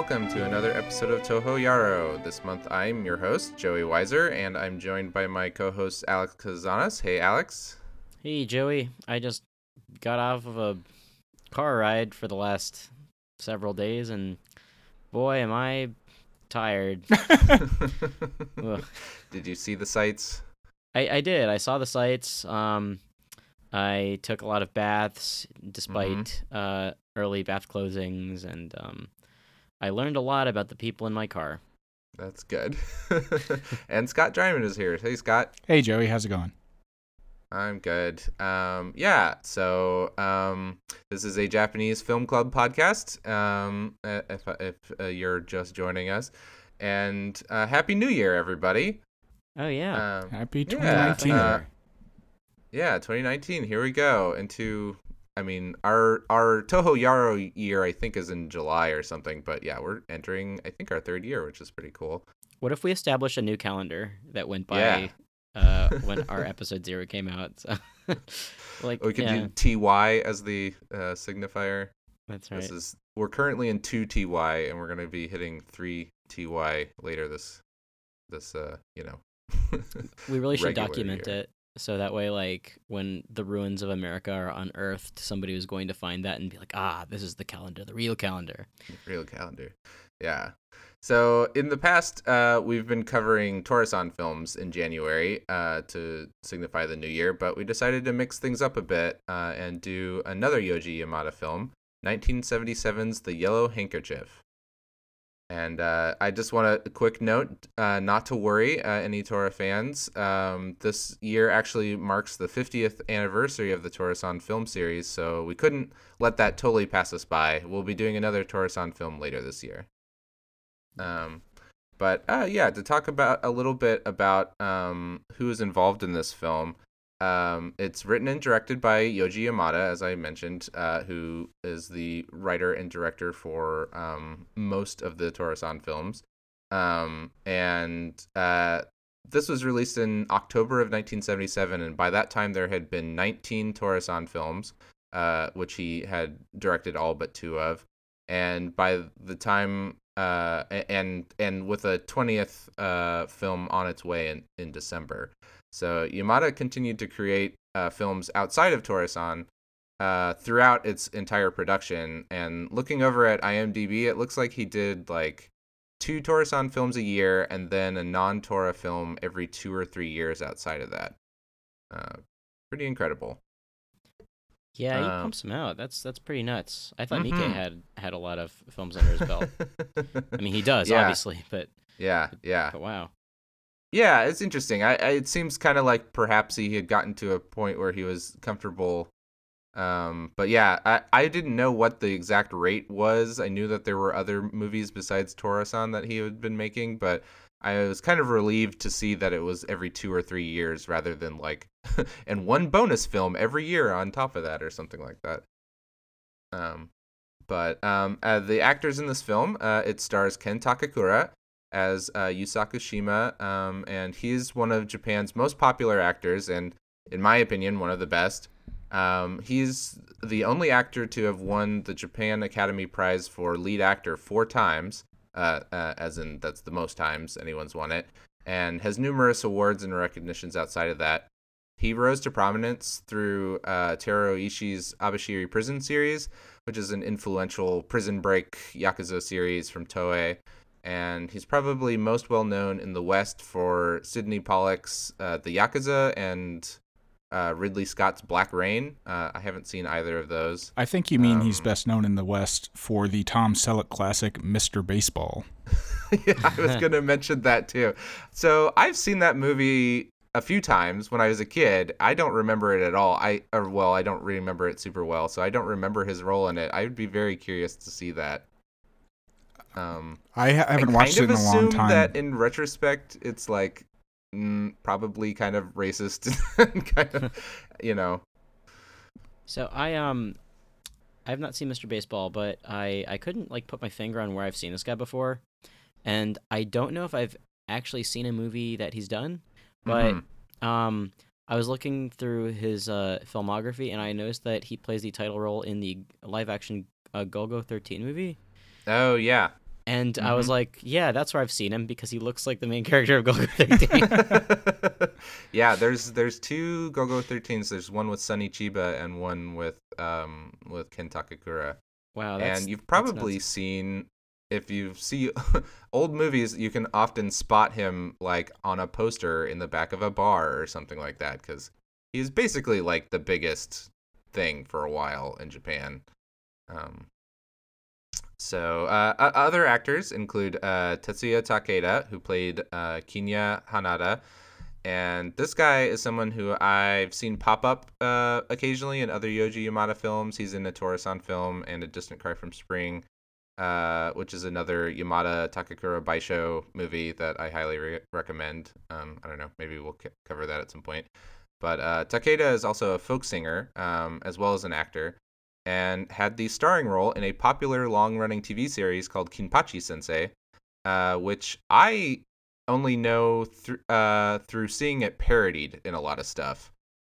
welcome to another episode of Toho Yaro. This month I'm your host, Joey Weiser, and I'm joined by my co host, Alex Kazanas. Hey, Alex. Hey, Joey. I just got off of a car ride for the last several days, and boy, am I tired. Did you see the sights? I, I did. I saw the sights. Um, I took a lot of baths despite uh, early bath closings, and um, I learned a lot about the people in my car. That's good. and Scott Dryman is here. Hey, Scott. Hey Joey, how's it going? I'm good. Um, yeah, so um, this is a Japanese film club podcast. Um, uh, if if uh, you're just joining us, and uh, happy New Year, everybody. Oh yeah. Um, Happy Yeah, 2019. uh, yeah, 2019. Here we go into. I mean, our our Toho Yaro year I think is in July or something, but yeah, we're entering I think our third year, which is pretty cool. what if we establish a new calendar that went by Yeah. uh, when our episode zero came out? So, like, We could yeah, do TY as the uh, signifier. that's right. This is we're currently in two TY, and we're gonna be hitting three TY later this this uh you know. We really should document year. it so that way, like, when the ruins of America are unearthed, somebody was going to find that and be like, ah, this is the calendar, the real calendar. real calendar. Yeah. So in the past, uh, we've been covering Torasan films in January uh, to signify the new year, but we decided to mix things up a bit uh, and do another Yoji Yamada film, 1977's The Yellow Handkerchief. And uh, I just want a quick note uh, not to worry, uh, any Tora fans. Um, this year actually marks the 50th anniversary of the Torasan film series, so we couldn't let that totally pass us by. We'll be doing another Torasan film later this year. Um, but uh, yeah, to talk about a little bit about um, who is involved in this film. Um, it's written and directed by Yoji Yamada, as I mentioned, uh, who is the writer and director for um, most of the Torasan films. Um, and uh, this was released in October of 1977, and by that time there had been 19 Torasan films, uh, which he had directed all but two of. And by the time uh, and and with a 20th uh, film on its way in, in December. So Yamada continued to create uh, films outside of Torasan uh, throughout its entire production. And looking over at IMDb, it looks like he did like two Torasan films a year and then a non-Tora film every two or three years outside of that. Uh, pretty incredible. Yeah, he Um, pumps them out. That's that's pretty nuts. I thought Mhm. Miike had had a lot of films under his belt. I mean, he does Yeah. obviously, but yeah, yeah. but wow. Yeah, it's interesting. I, I it seems kind of like perhaps he had gotten to a point where he was comfortable. Um, but yeah, I, I didn't know what the exact rate was. I knew that there were other movies besides Torasan that he had been making, but I was kind of relieved to see that it was every two or three years rather than like and one bonus film every year on top of that or something like that. Um, but um, uh, the actors in this film, uh, it stars Ken Takakura as uh, Yusaku Shima, um, and he's one of Japan's most popular actors, and in my opinion, one of the best. Um, he's the only actor to have won the Japan Academy Prize for lead actor four times, uh, uh, as in that's the most times anyone's won it, and has numerous awards and recognitions outside of that. He rose to prominence through uh, Teruo Ishii's Abashiri Prison series, which is an influential prison break yakuza series from Toei and he's probably most well known in the West for Sydney Pollack's uh, The Yakuza and uh, Ridley Scott's Black Rain. Uh, I haven't seen either of those. I think you mean he's Um, best known in the West for the Tom Selleck classic Mr. Baseball. yeah, I was going to mention that too. So I've seen that movie a few times when I was a kid. I don't remember it at all. I or well, I don't remember it super well, so I don't remember his role in it. I would be very curious to see that. Um, I ha- haven't I watched it of in a long time. that in retrospect, it's like mm, probably kind of racist, kind of, you know. So I um, I have not seen Mr. Baseball, but I I couldn't like put my finger on where I've seen this guy before, and I don't know if I've actually seen a movie that he's done, but Mhm. um, I was looking through his uh filmography and I noticed that he plays the title role in the live action uh, Golgo 13 movie. oh yeah, And I was Mhm. like, yeah, that's where I've seen him because he looks like the main character of Golgo 13. yeah, there's there's two Golgo 13s. There's one with Sonny Chiba and one with um with Ken Takakura. wow, that's, and you've probably seen if you see old movies, you can often spot him like on a poster in the back of a bar or something like that because he's basically like the biggest thing for a while in Japan. Um, so uh, other actors include uh, Tetsuya Takeda, who played uh, Kinya Hanada. And this guy is someone who I've seen pop up uh, occasionally in other Yoji Yamada films. He's in a Torasan film and A Distant Cry from Spring, uh, which is another Yamada Takakura Baisho movie that I highly re- recommend. Um, I don't know, maybe we'll c- cover that at some point. But uh, Takeda is also a folk singer um, as well as an actor and had the starring role in a popular long running TV series called Kinpachi Sensei, uh, which I only know thr uh, through seeing it parodied in a lot of stuff.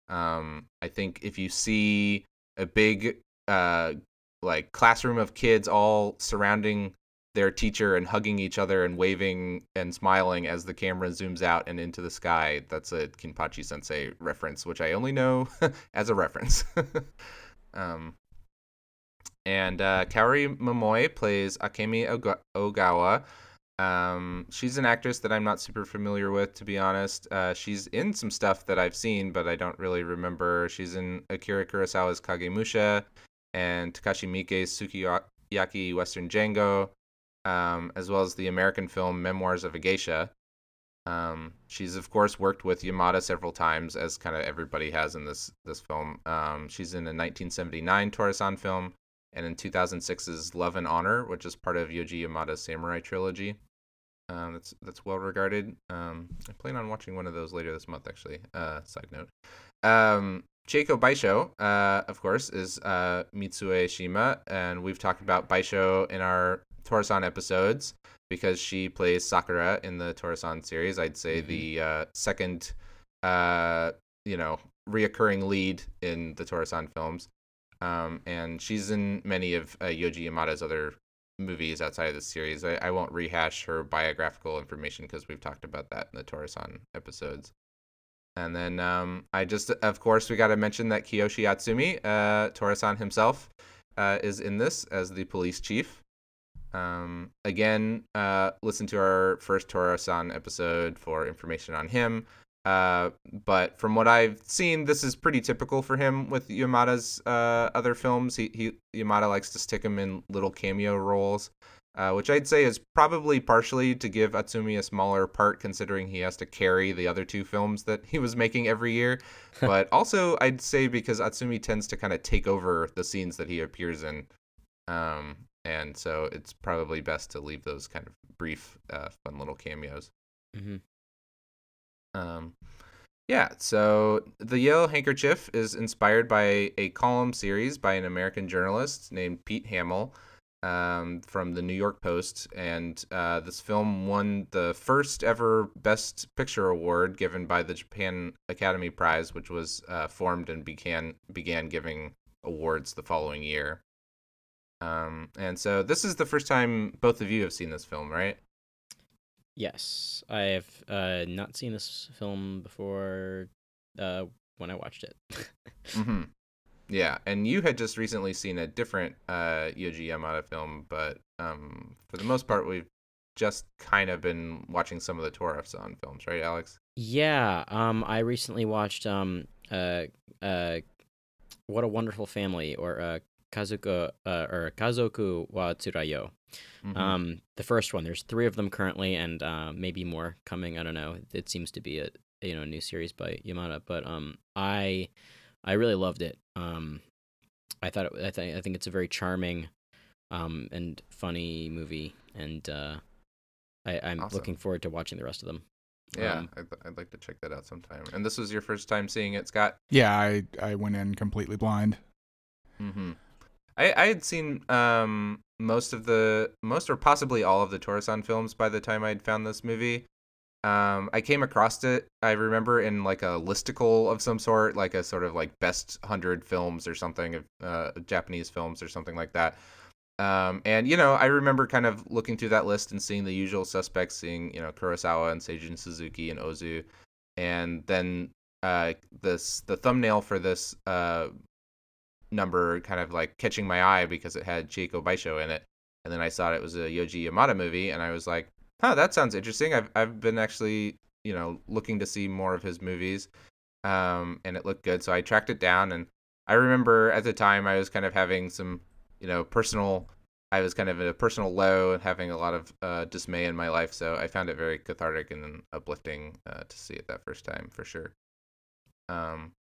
Um, I think if you see a big uh, like classroom of kids all surrounding their teacher and hugging each other and waving and smiling as the camera zooms out and into the sky, that's a Kinpachi Sensei reference, which I only know as a reference. um, and uh, Kaori Momoi plays Akemi Ogawa. Um, she's an actress that I'm not super familiar with, to be honest. Uh, she's in some stuff that I've seen, but I don't really remember. She's in Akira Kurosawa's Kagemusha and Takashi Miike's Sukiyaki Western Django, um, as well as the American film Memoirs of a Geisha. Um, she's of course worked with Yamada several times, as kind of everybody has in this this film. Um, she's in a 1979 Torasan film, and in 2006's Love and Honor, which is part of Yoji Yamada's Samurai trilogy. Um, that's that's well regarded. Um, I plan on watching one of those later this month, actually. Uh, side note. Um, Chieko Baisho, uh, of course, is uh, Mitsue Shima, and we've talked about Baisho in our Torasan episodes because she plays Sakura in the Torasan series. I'd say Mhm. the uh, second, uh, you know, reoccurring lead in the Torasan films. Um, and she's in many of uh, Yoji Yamada's other movies outside of the series. I, I won't rehash her biographical information because we've talked about that in the Torasan episodes. And then um, I just, of course, we got to mention that Kiyoshi Atsumi, uh, Torasan himself, uh, is in this as the police chief. Um, again, uh, listen to our first Torasan episode for information on him. Uh, but from what I've seen, this is pretty typical for him with Yamada's uh, other films. He, he Yamada likes to stick him in little cameo roles, uh, which I'd say is probably partially to give Atsumi a smaller part, considering he has to carry the other two films that he was making every year. but also, I'd say because Atsumi tends to kind of take over the scenes that he appears in, um, and so it's probably best to leave those kind of brief, uh, fun little cameos. Mm hmm Um, yeah, so the Yellow Handkerchief is inspired by a column series by an American journalist named Pete Hamill um, from the New York Post. And uh, this film won the first ever Best Picture award given by the Japan Academy Prize, which was uh, formed and began, began giving awards the following year. Um, and so this is the first time both of you have seen this film, right? Yes, I have uh, not seen this film before uh, when I watched it. hmm Yeah, and you had just recently seen a different uh, Yoji Yamada film, but um, for the most part, we've just kind of been watching some of the Torasan films, right, Alex? yeah, um, I recently watched um, uh, uh, What a Wonderful Family or uh, Kazuko uh, or Kazoku wa Tsurayo. Mhm. Um, the first one. There's three of them currently, and uh, maybe more coming. I don't know. It seems to be a you know a new series by Yamada, but um, I I really loved it. Um, I thought it, I think I think it's a very charming, um, and funny movie, and uh, I I'm Awesome. looking forward to watching the rest of them. yeah, um, I'd, I'd like to check that out sometime. And this was your first time seeing it, Scott? Yeah, I I went in completely blind. Mm-hmm. I, I had seen um, most of the most or possibly all of the Torasan films by the time I'd found this movie. Um, I came across it. I remember in like a listicle of some sort, like a sort of like best hundred films or something of uh, Japanese films or something like that. Um, and you know, I remember kind of looking through that list and seeing the usual suspects, seeing you know Kurosawa and Seijun Suzuki and Ozu, and then uh, this the thumbnail for this uh, number kind of like catching my eye because it had Chieko Baisho in it, and then I saw it was a Yoji Yamada movie, and I was like, huh, that sounds interesting. I've I've been actually you know looking to see more of his movies, um, and it looked good, so I tracked it down, and I remember at the time I was kind of having some you know personal. I was kind of in a personal low and having a lot of uh, dismay in my life, so I found it very cathartic and uplifting uh, to see it that first time for sure. Um,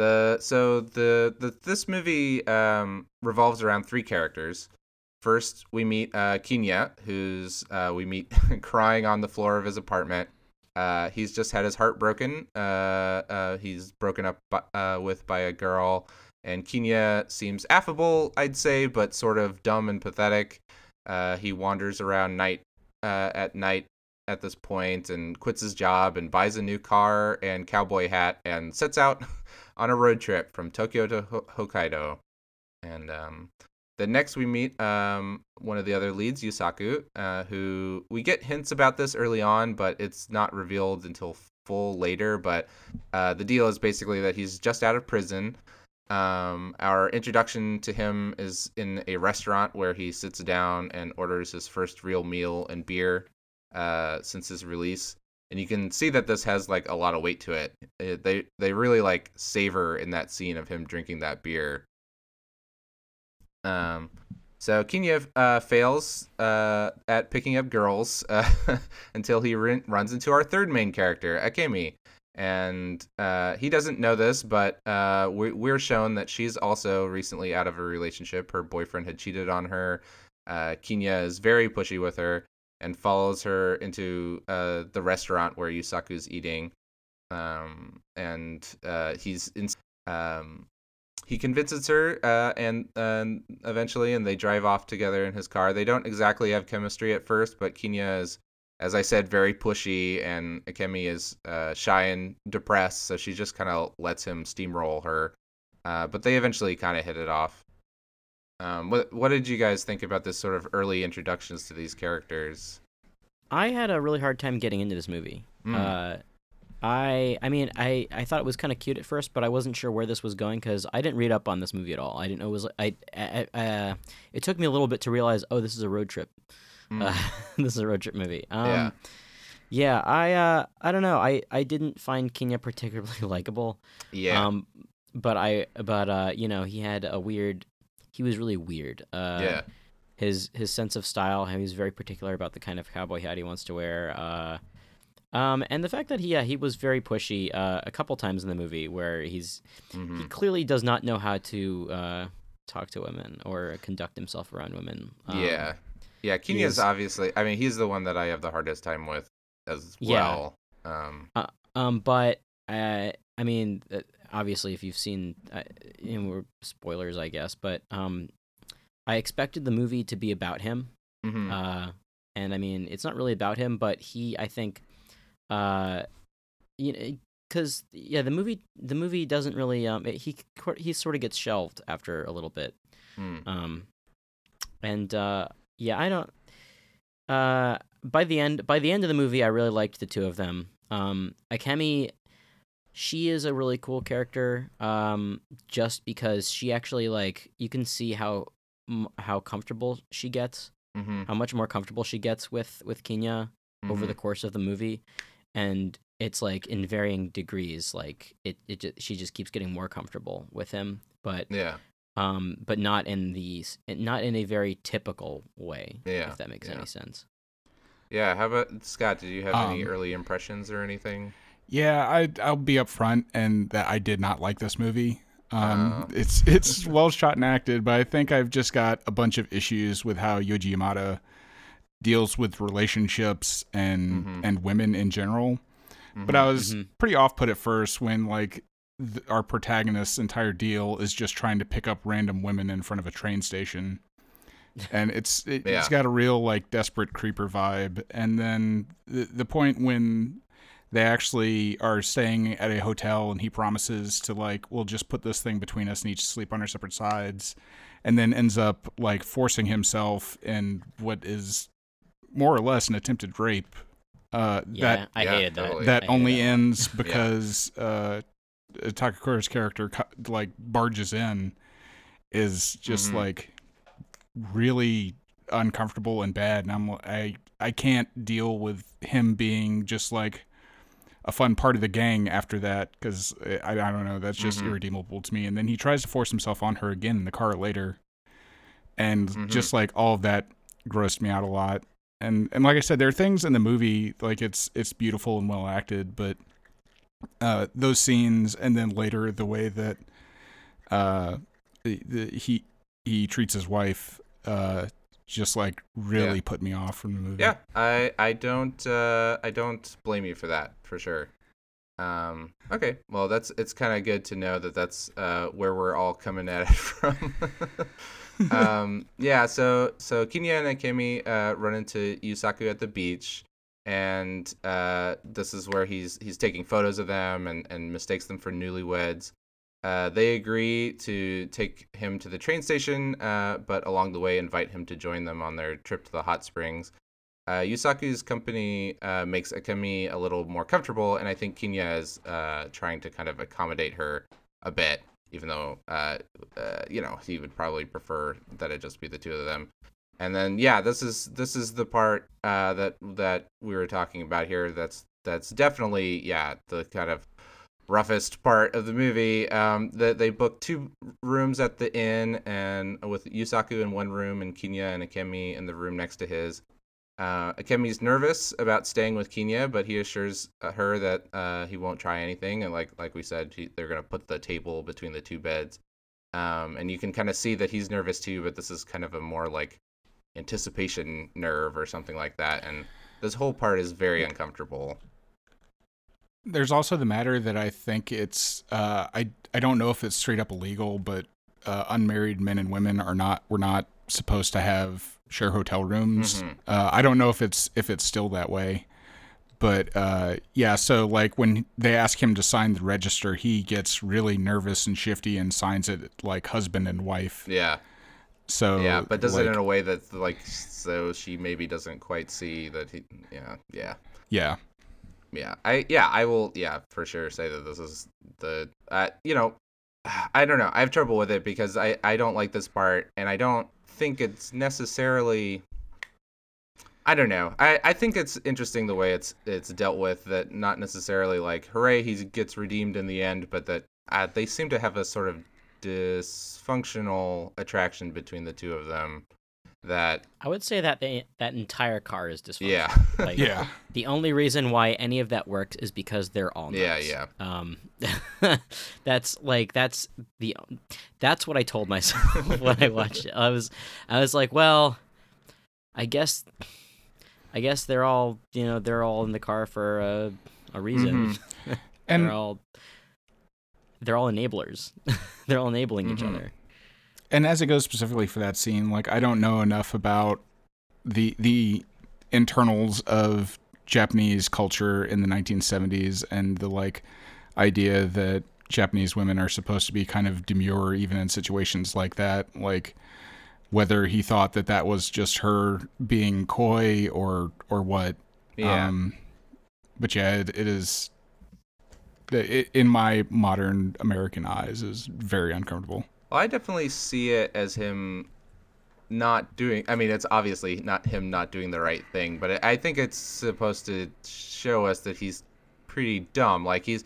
the so the, the this movie um, revolves around three characters. First, we meet uh, Kinya, who's uh, we meet crying on the floor of his apartment. Uh, he's just had his heart broken. Uh, uh, he's broken up by, uh, with by a girl, and Kinya seems affable, I'd say, but sort of dumb and pathetic. Uh, he wanders around night at night at this point and quits his job and buys a new car and cowboy hat and sets out on a road trip from Tokyo to Ho- Hokkaido. And um, then next we meet um, one of the other leads, Yusaku, uh, who we get hints about this early on, but it's not revealed until full later. But uh, the deal is basically that he's just out of prison. Um, our introduction to him is in a restaurant where he sits down and orders his first real meal and beer uh, since his release and you can see that this has like a lot of weight to it. it. they they really like savor in that scene of him drinking that beer. Um, so Kinya uh, fails uh, at picking up girls uh, until he re- runs into our third main character, Akemi, and uh, he doesn't know this, but uh, we- we're shown that she's also recently out of a relationship. Her boyfriend had cheated on her. Uh, Kinya is very pushy with her and follows her into uh, the restaurant where Yusaku's eating. Um, and uh, he's in, um, he convinces her, uh, and and eventually, and they drive off together in his car. They don't exactly have chemistry at first, but Kinya is, as I said, very pushy, and Akemi is uh, shy and depressed, so she just kind of lets him steamroll her. Uh, but they eventually kind of hit it off. Um, what what did you guys think about this sort of early introductions to these characters? I had a really hard time getting into this movie. Mm. Uh, I I mean I, I thought it was kind of cute at first, but I wasn't sure where this was going because I didn't read up on this movie at all. I didn't know it was I, I, I uh, it took me a little bit to realize oh this is a road trip. Mm. Uh, this is a road trip movie. Um, Yeah. yeah. I uh I don't know. I I didn't find Kenya particularly likable. yeah. Um, but I but uh you know he had a weird. He was really weird. Uh, yeah. his his sense of style. He was very particular about the kind of cowboy hat he wants to wear. Uh, um, and the fact that he yeah he was very pushy uh, a couple times in the movie where he's hmm he clearly does not know how to uh, talk to women or conduct himself around women. Um, yeah. Yeah. he Kenya's is- obviously. I mean, he's the one that I have the hardest time with as Yeah. well. Um. Um, but uh, I mean, uh, obviously, if you've seen, uh, you know, we're spoilers, I guess. But um, I expected the movie to be about him. mhm. Uh, and I mean, it's not really about him, but he, I think, uh, you know, because yeah, the movie, the movie doesn't really, um, it, he he sort of gets shelved after a little bit. Mm. Um, and uh, yeah, I don't. Uh, by the end, by the end of the movie, I really liked the two of them. Um, Akemi, she is a really cool character. Um, just because she actually like you can see how m- how comfortable she gets, Mhm. how much more comfortable she gets with with Kenya over Mhm. the course of the movie, and it's like in varying degrees. Like it, it just, she just keeps getting more comfortable with him, but Yeah. um, but not in these, not in a very typical way. Yeah, if that makes yeah. any sense. Yeah. How about Scott? Did you have any Um, early impressions or anything? Yeah, I I'll be upfront and that I did not like this movie. Um, Oh. it's it's well shot and acted, but I think I've just got a bunch of issues with how Yoji Yamada deals with relationships and Mhm. and women in general. But Mhm. I was Mhm. pretty off put at first when like th- our protagonist's entire deal is just trying to pick up random women in front of a train station. And it's it, Yeah. it's got a real like desperate creeper vibe. And then the the point when they actually are staying at a hotel and he promises to like we'll just put this thing between us and each sleep on our separate sides and then ends up like forcing himself in what is more or less an attempted rape uh Yeah, that I yeah, hated that. totally. That hated only that. ends because uh Takakura's character like barges in is just Mhm. like really uncomfortable and bad and I'm I I can't deal with him being just like a fun part of the gang after that cuz I, I don't know that's just Mhm. irredeemable to me and then he tries to force himself on her again in the car later and Mhm. just like all of that grossed me out a lot and and like I said there are things in the movie like it's it's beautiful and well acted but uh those scenes and then later the way that uh the, the, he he treats his wife uh just like really Yeah. put me off from the movie Yeah, I I don't uh, I don't blame you for that for sure. Um, okay, well that's it's kind of good to know that that's uh, where we're all coming at it from. um, yeah, so so Kinya and Akemi uh, run into Yusaku at the beach, and uh, this is where he's he's taking photos of them and, and mistakes them for newlyweds. Uh, they agree to take him to the train station, uh, but along the way invite him to join them on their trip to the hot springs. Uh, Yusaku's company uh, makes Akemi a little more comfortable, and I think Kinya is uh, trying to kind of accommodate her a bit, even though, you know, he would probably prefer that it just be the two of them. And then, yeah, this is this is the part that that we were talking about here. That's that's definitely yeah the kind of roughest part of the movie. Um, that they booked two rooms at the inn, and with Yusaku in one room and Kinya and Akemi in the room next to his. Uh, Akemi's nervous about staying with Kinya, but he assures uh, her that uh, he won't try anything. And like like we said, he, they're gonna put the table between the two beds. Um, and you can kind of see that he's nervous too, but this is kind of a more like anticipation nerve or something like that. And this whole part is very uncomfortable. There's also the matter that I think it's uh, I I don't know if it's straight up illegal, but uh, unmarried men and women are not we're not supposed to have share hotel rooms. Mhm. Uh, I don't know if it's if it's still that way, but uh, yeah. So like when they ask him to sign the register, he gets really nervous and shifty and signs it like husband and wife. Yeah, So yeah, but does like, it in a way that like so she maybe doesn't quite see that he. Yeah, yeah. yeah. Yeah i yeah i will yeah for sure say that this is the uh, you know i don't know i have trouble with it because i i don't like this part and i don't think it's necessarily i don't know i i think it's interesting the way it's it's dealt with that not necessarily like hooray he gets redeemed in the end but that uh, they seem to have a sort of dysfunctional attraction between the two of them that I would say that the, that entire car is dysfunctional. yeah Like, Yeah. The only reason why any of that works is because they're all nuts. Yeah, yeah. Um, that's like that's the that's what I told myself when I watched it. I was I was like, well, I guess I guess they're all you know they're all in the car for a a reason. And they're all they're all enablers. they're all enabling each Mhm. other. And as it goes specifically for that scene, like I don't know enough about the the internals of Japanese culture in the 1970s and the like idea that Japanese women are supposed to be kind of demure even in situations like that, like whether he thought that that was just her being coy or or what. yeah Um, but yeah, it, it is it, in my modern American eyes is very uncomfortable. Well, I definitely see it as him not doing. I mean, it's obviously not him not doing the right thing, but I think it's supposed to show us that he's pretty dumb. Like he's,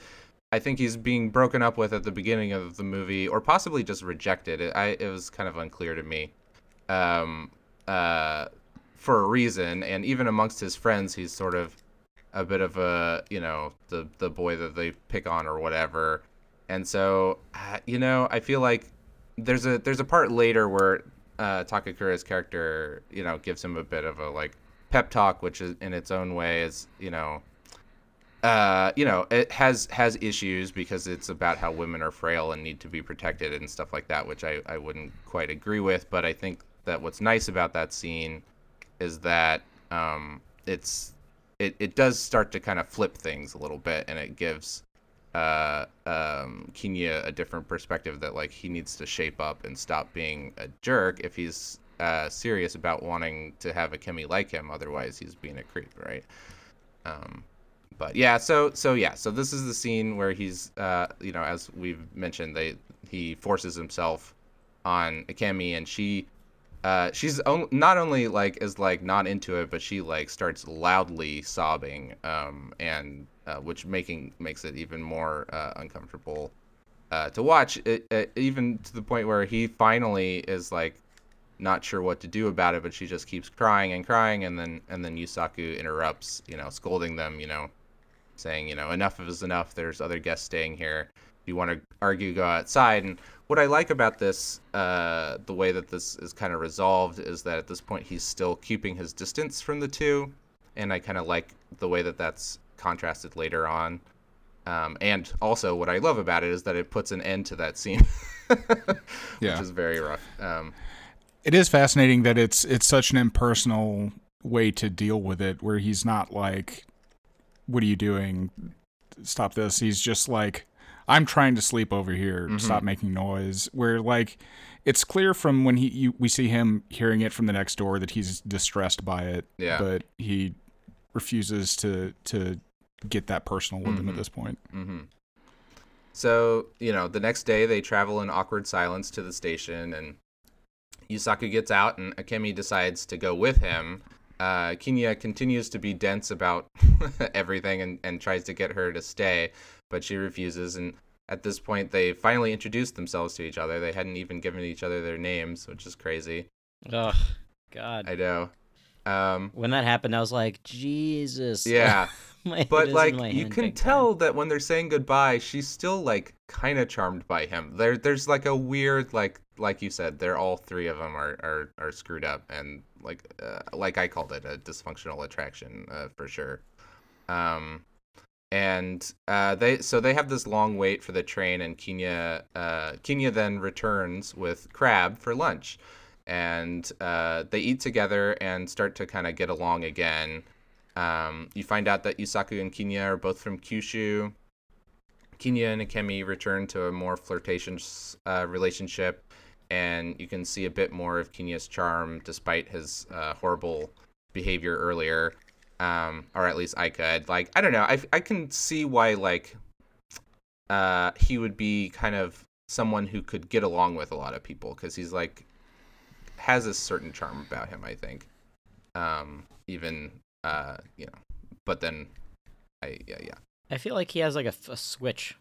I think he's being broken up with at the beginning of the movie, or possibly just rejected. It, I, it was kind of unclear to me, um, uh, for a reason. And even amongst his friends, he's sort of a bit of a, you know, the the boy that they pick on or whatever. And so, uh, you know, I feel like there's a there's a part later where uh, Takakura's character, you know, gives him a bit of a like pep talk, which is in its own way is, you know, uh, you know, it has has issues because it's about how women are frail and need to be protected and stuff like that, which I I wouldn't quite agree with. But I think that what's nice about that scene is that um, it's it, it does start to kind of flip things a little bit, and it gives uh, um, Kinya a different perspective that like he needs to shape up and stop being a jerk if he's uh, serious about wanting to have Akemi like him. Otherwise, he's being a creep, right? Um, but yeah, so so yeah, so this is the scene where he's, uh, you know, as we've mentioned, they he forces himself on Akemi, and she, uh, she's on, not only like is like not into it, but she like starts loudly sobbing, um, and uh, which making makes it even more uh, uncomfortable uh, to watch. It, it, even to the point where he finally is like not sure what to do about it, but she just keeps crying and crying, and then and then Yusaku interrupts, you know, scolding them, you know, saying, you know, enough of is enough. There's other guests staying here. If you want to argue, go outside. And what I like about this, uh, the way that this is kind of resolved, is that at this point he's still keeping his distance from the two, and I kind of like the way that that's contrasted later on. Um, and also, what I love about it is that it puts an end to that scene, which Yeah. is very rough. Um, It is fascinating that it's it's such an impersonal way to deal with it, where he's not like, "What are you doing? Stop this." He's just like, "I'm trying to sleep over here. Mm-hmm. Stop making noise." Where like, it's clear from when he you, we see him hearing it from the next door that he's distressed by it. Yeah. but he refuses to to get that personal with him Mm-hmm. at this point. So, you know, the next day they travel in awkward silence to the station, and Yusaku gets out, and Akemi decides to go with him. Uh, Kinya continues to be dense about everything and, and tries to get her to stay, but she refuses. And at this point, they finally introduce themselves to each other. They hadn't even given each other their names, which is crazy. Ugh, God. I know. Um, when that happened, I was like, Jesus. yeah. But like you can tell time. that when they're saying goodbye she's still like kind of charmed by him there there's like a weird like like you said they're all three of them are are, are screwed up and like uh, like i called it a dysfunctional attraction uh, for sure um and uh, they so they have this long wait for the train and Kenya uh, Kenya then returns with crab for lunch and uh, they eat together and start to kind of get along again um, you find out that Yusaku and Kinya are both from Kyushu. Kinya and Akemi return to a more flirtatious uh, relationship, and you can see a bit more of Kinya's charm despite his uh, horrible behavior earlier. Um, or at least I could. Like, I don't know. I, I can see why, like, uh, he would be kind of someone who could get along with a lot of people because he's, like, has a certain charm about him, I think. Um, even uh, you know, but then, I yeah yeah. I feel like he has like a switch.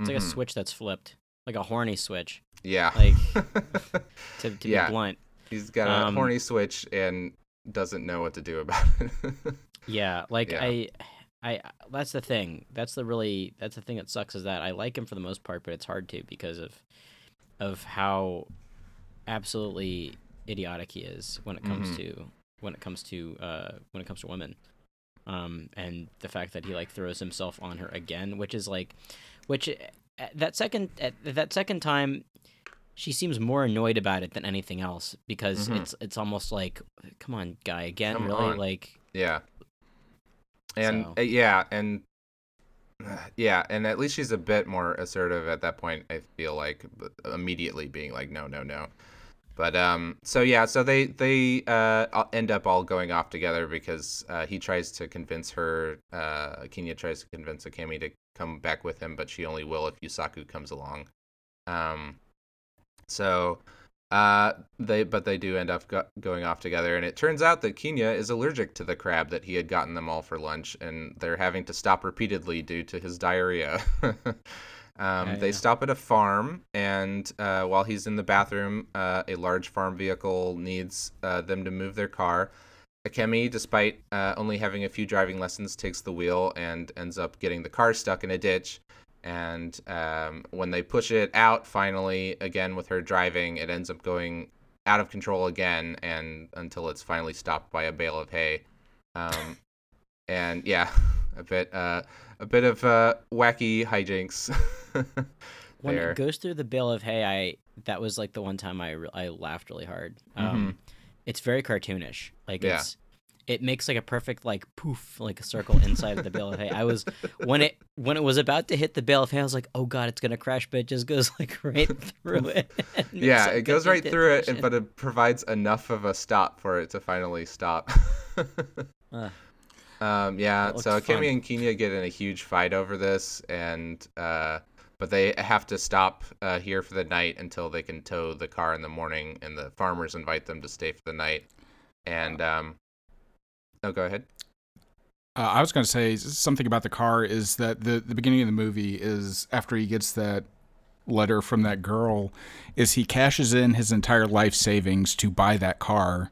It's like a Mhm. switch that's flipped, like a horny switch. Yeah. Like to, to Yeah. be blunt. He's got a Um, horny switch and doesn't know what to do about it. Yeah, like Yeah. I, I. That's the thing. That's the really. That's the thing that sucks is that I like him for the most part, but it's hard to because of, of how, absolutely idiotic he is when it comes Mhm. to when it comes to uh when it comes to women, um and the fact that he like throws himself on her again, which is like, which that second at that second time. She seems more annoyed about it than anything else because Mhm. it's it's almost like, come on, guy, again, Come really, on. like, yeah. And So- uh, yeah, and yeah, and at least she's a bit more assertive at that point. I feel like immediately being like, no, no, no. But um, so yeah, so they they uh end up all going off together because uh, he tries to convince her. Uh, Kenya tries to convince Akemi to come back with him, but she only will if Yusaku comes along. Um, so uh, they but they do end up go- going off together, and it turns out that Kenya is allergic to the crab that he had gotten them all for lunch, and they're having to stop repeatedly due to his diarrhea. um, Yeah, they yeah. stop at a farm, and uh, while he's in the bathroom, uh, a large farm vehicle needs uh, them to move their car. Akemi, despite uh, only having a few driving lessons, takes the wheel and ends up getting the car stuck in a ditch. And um, when they push it out, finally, again with her driving, it ends up going out of control again, and until it's finally stopped by a bale of hay. Um, and yeah, a bit, uh, a bit of uh, wacky hijinks. when it goes through the bale of hay, I that was like the one time I re- I laughed really hard. Um, It's very cartoonish. Like Yeah. it's it makes like a perfect like poof like a circle inside of the bale of hay. I was when it when it was about to hit the bale of hay, I was like, oh god, it's gonna crash, but it just goes like right through it. yeah, it goes right through it, but it provides enough of a stop for it to finally stop. uh, um, yeah, so Kimmy and Kenya get in a huge fight over this, and uh, but they have to stop uh, here for the night until they can tow the car in the morning, and the farmers invite them to stay for the night. And um, oh, go ahead. Uh, I was going to say something about the car is that the the beginning of the movie is after he gets that letter from that girl, is he cashes in his entire life savings to buy that car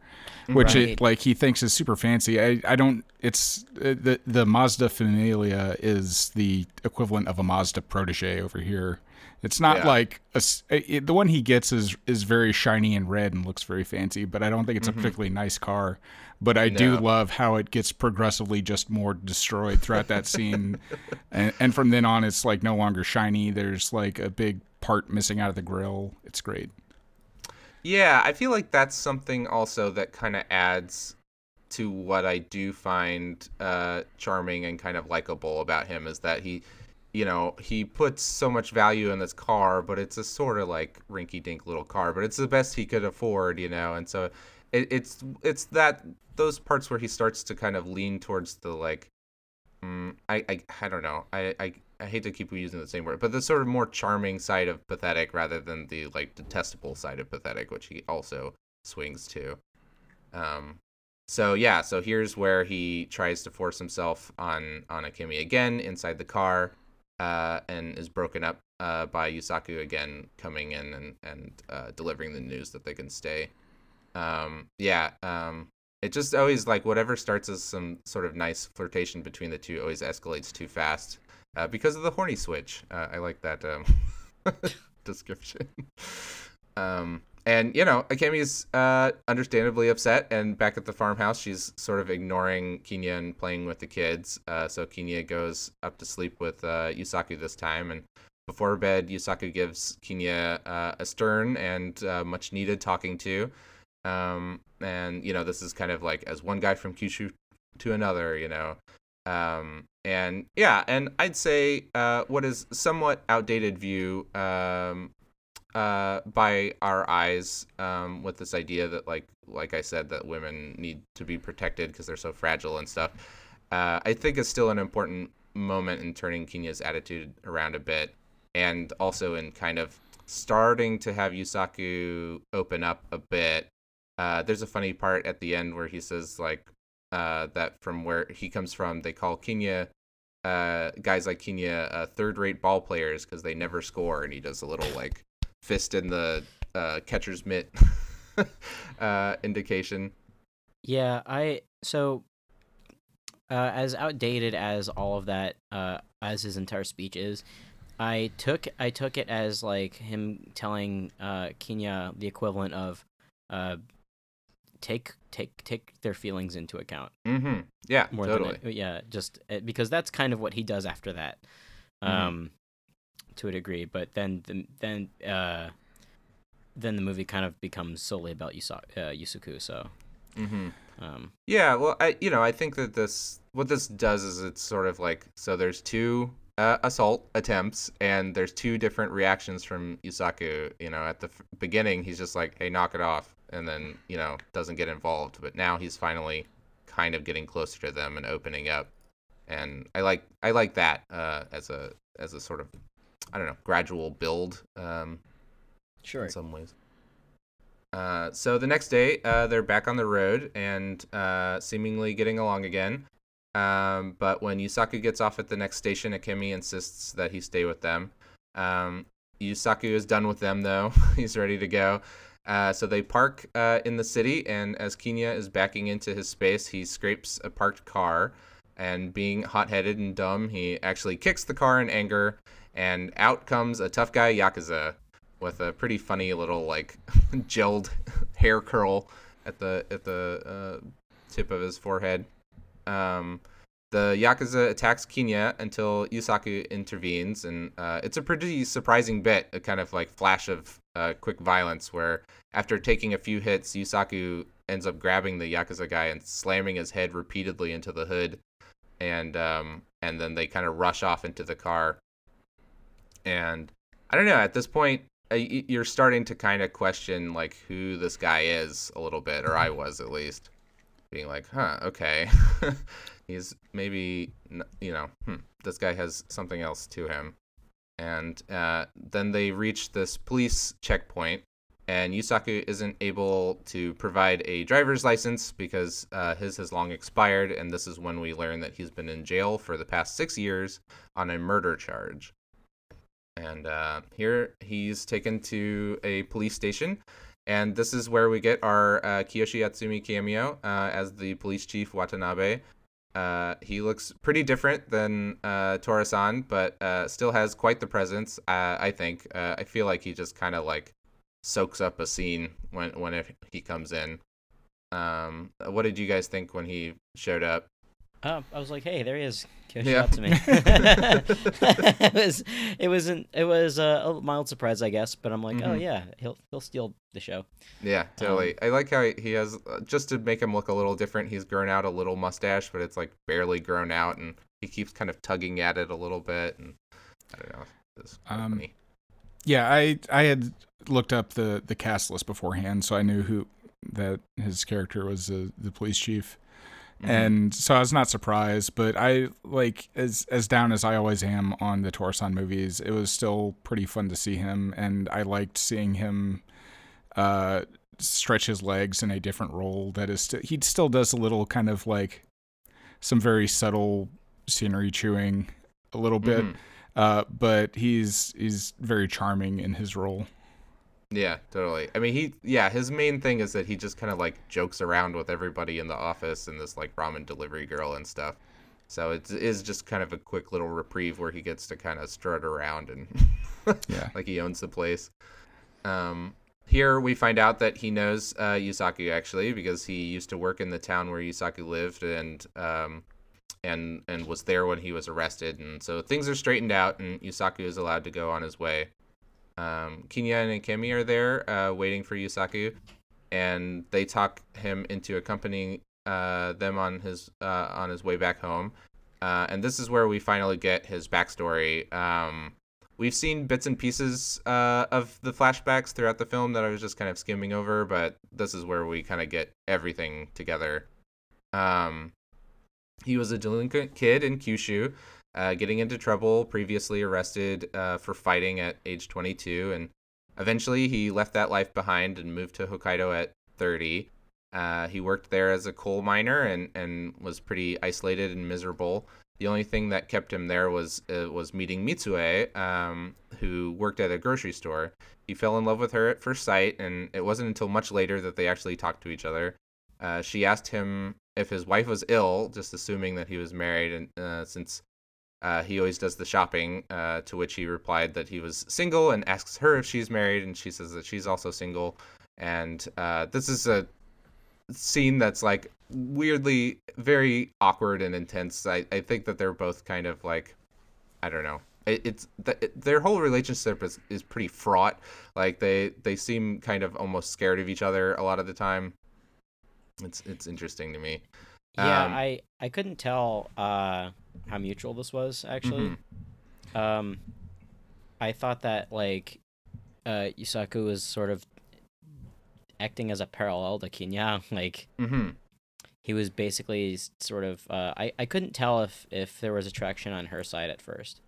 which right. it, like he thinks is super fancy. I, I don't. It's uh, the the Mazda Familia is the equivalent of a Mazda Protege over here. It's not yeah. like a, it, the one he gets is is very shiny and red and looks very fancy, but I don't think it's mm-hmm. a particularly nice car. But I no. do love how it gets progressively just more destroyed throughout that scene, and, and from then on, it's like no longer shiny. There's like a big part missing out of the grill. It's great. Yeah, I feel like that's something also that kind of adds to what I do find uh, charming and kind of likable about him is that he, you know, he puts so much value in this car, but it's a sort of like rinky-dink little car, but it's the best he could afford, you know, and so it, it's it's that those parts where he starts to kind of lean towards the like, mm, I, I I don't know, I I I hate to keep using the same word, but the sort of more charming side of pathetic rather than the like detestable side of pathetic, which he also swings to. Um, so yeah, so here's where he tries to force himself on on Akemi again inside the car, uh, and is broken up uh, by Yusaku again coming in and and uh, delivering the news that they can stay. Um, yeah, um, it just always like whatever starts as some sort of nice flirtation between the two always escalates too fast uh, because of the horny switch. Uh, I like that um, description. Um, and you know, Akemi's uh, understandably upset, and back at the farmhouse, she's sort of ignoring Kenya and playing with the kids. Uh, so Kenya goes up to sleep with uh, Yusaku this time, and before bed, Yusaku gives Kenya uh, a stern and uh, much needed talking to. Um, and you know, this is kind of like as one guy from Kyushu to another, you know. Um, and yeah, and I'd say uh, what is somewhat outdated view um, uh, by our eyes um, with this idea that like like I said that women need to be protected because they're so fragile and stuff. Uh, I think is still an important moment in turning Kenya's attitude around a bit, and also in kind of starting to have Yusaku open up a bit. Uh, there's a funny part at the end where he says like uh, that from where he comes from, they call Kenya uh, guys like Kenya uh, third-rate ball players because they never score, and he does a little like fist in the uh, catcher's mitt indication. Yeah, I so as outdated as all of that, as his entire speech is, I took I took it as like him telling uh, Kenya the equivalent of uh, take take take their feelings into account. Mm-hmm. Yeah, more totally. Than it, yeah, just uh, because that's kind of what he does after that, mm-hmm. um, to a degree. But then the, then uh, then the movie kind of becomes solely about Yusa, uh, Yusaku. So. Mm-hmm. Um, yeah, well, I you know I think that this what this does is it's sort of like so there's two uh, assault attempts and there's two different reactions from Yusaku. You know, at the f- beginning he's just like, "Hey, knock it off," and then you know doesn't get involved. But now he's finally kind of getting closer to them and opening up, and I like I like that uh, as a as a sort of I don't know gradual build. Um, sure. In some ways. Uh, so the next day, uh, they're back on the road and uh, seemingly getting along again. Um, but when Yusaku gets off at the next station, Akemi insists that he stay with them. Um, Yusaku is done with them, though. He's ready to go. Uh, so they park uh, in the city, and as Kenya is backing into his space, he scrapes a parked car. And being hot headed and dumb, he actually kicks the car in anger, and out comes a tough guy Yakuza with a pretty funny little, like, gelled hair curl at the, at the uh, tip of his forehead. Um, the Yakuza attacks Kenya until Yusaku intervenes, and uh, it's a pretty surprising bit, a kind of like flash of uh, quick violence where after taking a few hits, Yusaku ends up grabbing the yakuza guy and slamming his head repeatedly into the hood, and um, and then they kind of rush off into the car. And I don't know. At this point, uh, you're starting to kind of question like who this guy is a little bit, or I was at least, being like, huh, okay, he's maybe you know, hmm, this guy has something else to him. And uh, then they reach this police checkpoint and Yusaku isn't able to provide a driver's license because uh, his has long expired, and this is when we learn that he's been in jail for the past six years on a murder charge. And uh, here he's taken to a police station, and this is where we get our uh, Kiyoshi Atsumi cameo uh, as the police chief Watanabe. Uh, he looks pretty different than uh, Tora-san, but still has quite the presence. I think. I feel like he just kind of like soaks up a scene when when he comes in. Um, what did you guys think when he showed up? Uh, I was like, "Hey, there he is." Kiyoshi yeah. to me. it was it wasn't it was a, a, mild surprise, I guess, but I'm like, oh, mm-hmm. "Oh yeah, he'll he'll steal the show." Yeah, totally. Um, I like how he has uh, just to make him look a little different. He's grown out a little mustache, but it's like barely grown out, and he keeps kind of tugging at it a little bit. And I don't know. It's um, funny. Yeah, I I had looked up the the cast list beforehand, so I knew who that his character was the the police chief. Mm-hmm. And so I was not surprised, but I like as as down as I always am on the Tora-san movies, it was still pretty fun to see him and I liked seeing him uh stretch his legs in a different role that is st- he still does a little kind of like some very subtle scenery chewing a little bit. Mm-hmm uh, but he's he's very charming in his role. Yeah, totally. I mean, he yeah, his main thing is that he just kind of like jokes around with everybody in the office and this like ramen delivery girl and stuff. So it is just kind of a quick little reprieve where he gets to kind of strut around and yeah, like he owns the place. Um, here we find out that he knows uh, Yusaku actually because he used to work in the town where Yusaku lived and um, and and was there when he was arrested. And so things are straightened out, and Yusaku is allowed to go on his way. Um, Kinya and Kemi are there, uh, waiting for Yusaku, and they talk him into accompanying uh, them on his uh, on his way back home. Uh, and this is where we finally get his backstory. Um, we've seen bits and pieces uh, of the flashbacks throughout the film that I was just kind of skimming over, but this is where we kind of get everything together. Um, he was a delinquent kid in Kyushu, uh, getting into trouble, previously arrested uh, for fighting at age 22, and eventually he left that life behind and moved to Hokkaido at 30. Uh, he worked there as a coal miner and, and was pretty isolated and miserable. The only thing that kept him there was uh, was meeting Mitsue, um, who worked at a grocery store. He fell in love with her at first sight, and it wasn't until much later that they actually talked to each other. Uh, she asked him if his wife was ill, just assuming that he was married, and uh, since uh, he always does the shopping, uh, to which he replied that he was single and asks her if she's married, and she says that she's also single. And uh, this is a scene that's like weirdly very awkward and intense. I, I think that they're both kind of like, I don't know. It, it's the, their whole relationship is, is pretty fraught. Like they they seem kind of almost scared of each other a lot of the time. It's it's interesting to me. Yeah, um, I I couldn't tell uh, how mutual this was actually. Mm-hmm. Um, I thought that like uh, Yusaku was sort of acting as a parallel to Kinya, like. Mm-hmm. He was basically sort of. Uh, I I couldn't tell if if there was attraction on her side at first.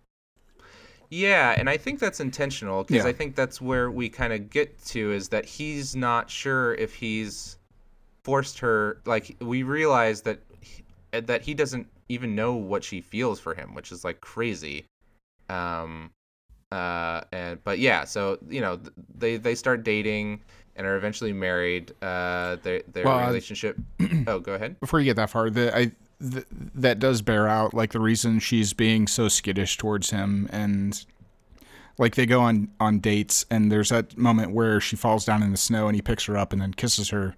Yeah, and I think that's intentional because yeah. I think that's where we kind of get to is that he's not sure if he's forced her like we realize that he, that he doesn't even know what she feels for him, which is like crazy. Um uh and but yeah, so you know, they they start dating and are eventually married. Uh their their well, relationship Oh, go ahead. Before you get that far, the I th- that does bear out like the reason she's being so skittish towards him and like they go on on dates and there's that moment where she falls down in the snow and he picks her up and then kisses her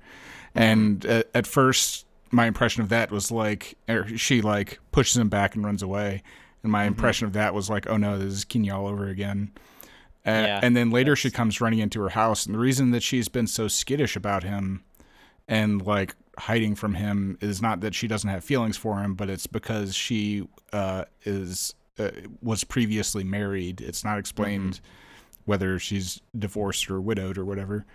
and at, at first, my impression of that was like, er, she like pushes him back and runs away. And my mm-hmm. impression of that was like, oh no, this is Kinya all over again. Uh, Yeah, and then later she comes running into her house, and the reason that she's been so skittish about him and like hiding from him is not that she doesn't have feelings for him, but it's because she uh, is uh, was previously married. It's not explained whether she's divorced or widowed or whatever,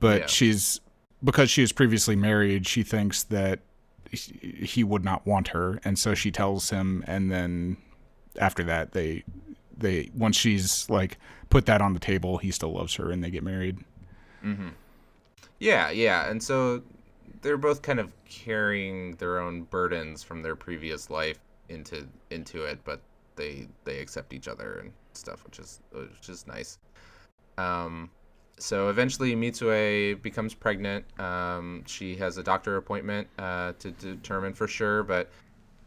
but Yeah. she's because she was previously married. She thinks that he would not want her, and so she tells him, and then after that they they once she's like put that on the table, he still loves her, and they get married. Mm-hmm. Yeah, yeah, and so they're both kind of carrying their own burdens from their previous life into into it, but they they accept each other and stuff, which is which is nice. Um, so eventually Mitsue becomes pregnant. Um, she has a doctor appointment uh, to determine for sure, but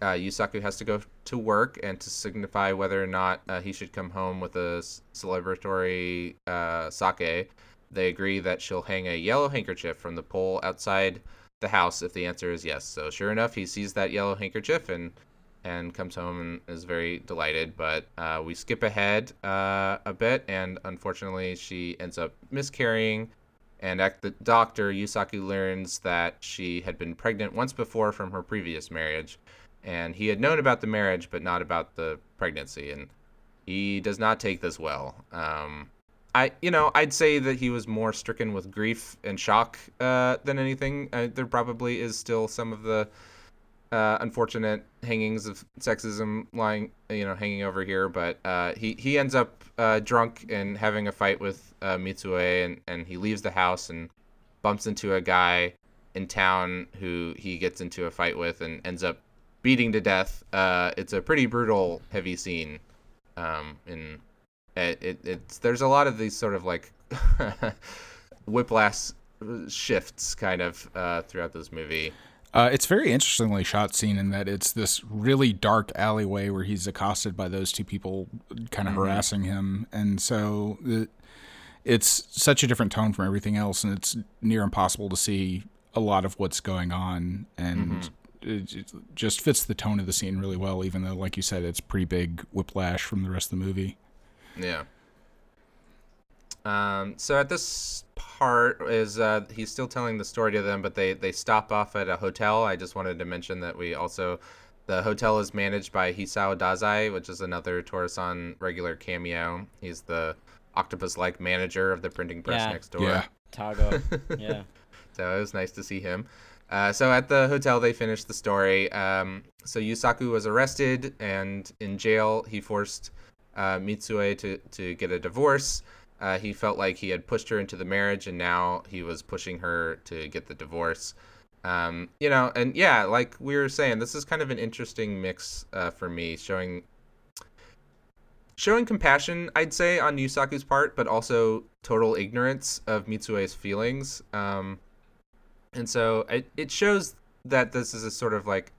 uh, Yusaku has to go to work and to signify whether or not uh, he should come home with a celebratory uh, sake. They agree that she'll hang a yellow handkerchief from the pole outside the house if the answer is yes. So sure enough, he sees that yellow handkerchief and and comes home and is very delighted. But uh, we skip ahead uh, a bit, and unfortunately, she ends up miscarrying. And at the doctor, Yusaku learns that she had been pregnant once before from her previous marriage, and he had known about the marriage but not about the pregnancy. And he does not take this well. Um, I, you know, I'd say that he was more stricken with grief and shock uh, than anything. Uh, there probably is still some of the uh, unfortunate hangings of sexism lying, you know, hanging over here. But uh, he he ends up uh, drunk and having a fight with uh, Mitsue, and and he leaves the house and bumps into a guy in town who he gets into a fight with and ends up beating to death. Uh, it's a pretty brutal, heavy scene. Um, in it, it it's there's a lot of these sort of like whiplash shifts kind of uh, throughout this movie. Uh, it's very interestingly shot scene in that it's this really dark alleyway where he's accosted by those two people kind of harassing him. And so it, it's such a different tone from everything else, and it's near impossible to see a lot of what's going on. And it, it just fits the tone of the scene really well, even though, like you said, it's pretty big whiplash from the rest of the movie. Yeah. Um, so at this part is uh, he's still telling the story to them, but they they stop off at a hotel. I just wanted to mention that we also the hotel is managed by Hisao Dazai, which is another Torasan regular cameo. He's the octopus-like manager of the printing press Yeah. next door. Yeah. Tako. yeah. So it was nice to see him. Uh, so at the hotel, they finished the story. Um, so Yusaku was arrested, and in jail, he forced uh, Mitsue to, to get a divorce. Uh, he felt like he had pushed her into the marriage, and now he was pushing her to get the divorce. Um, you know, and yeah, like we were saying, this is kind of an interesting mix uh, for me, showing showing compassion, I'd say, on Yusaku's part, but also total ignorance of Mitsue's feelings. Um, and so it, it shows that this is a sort of like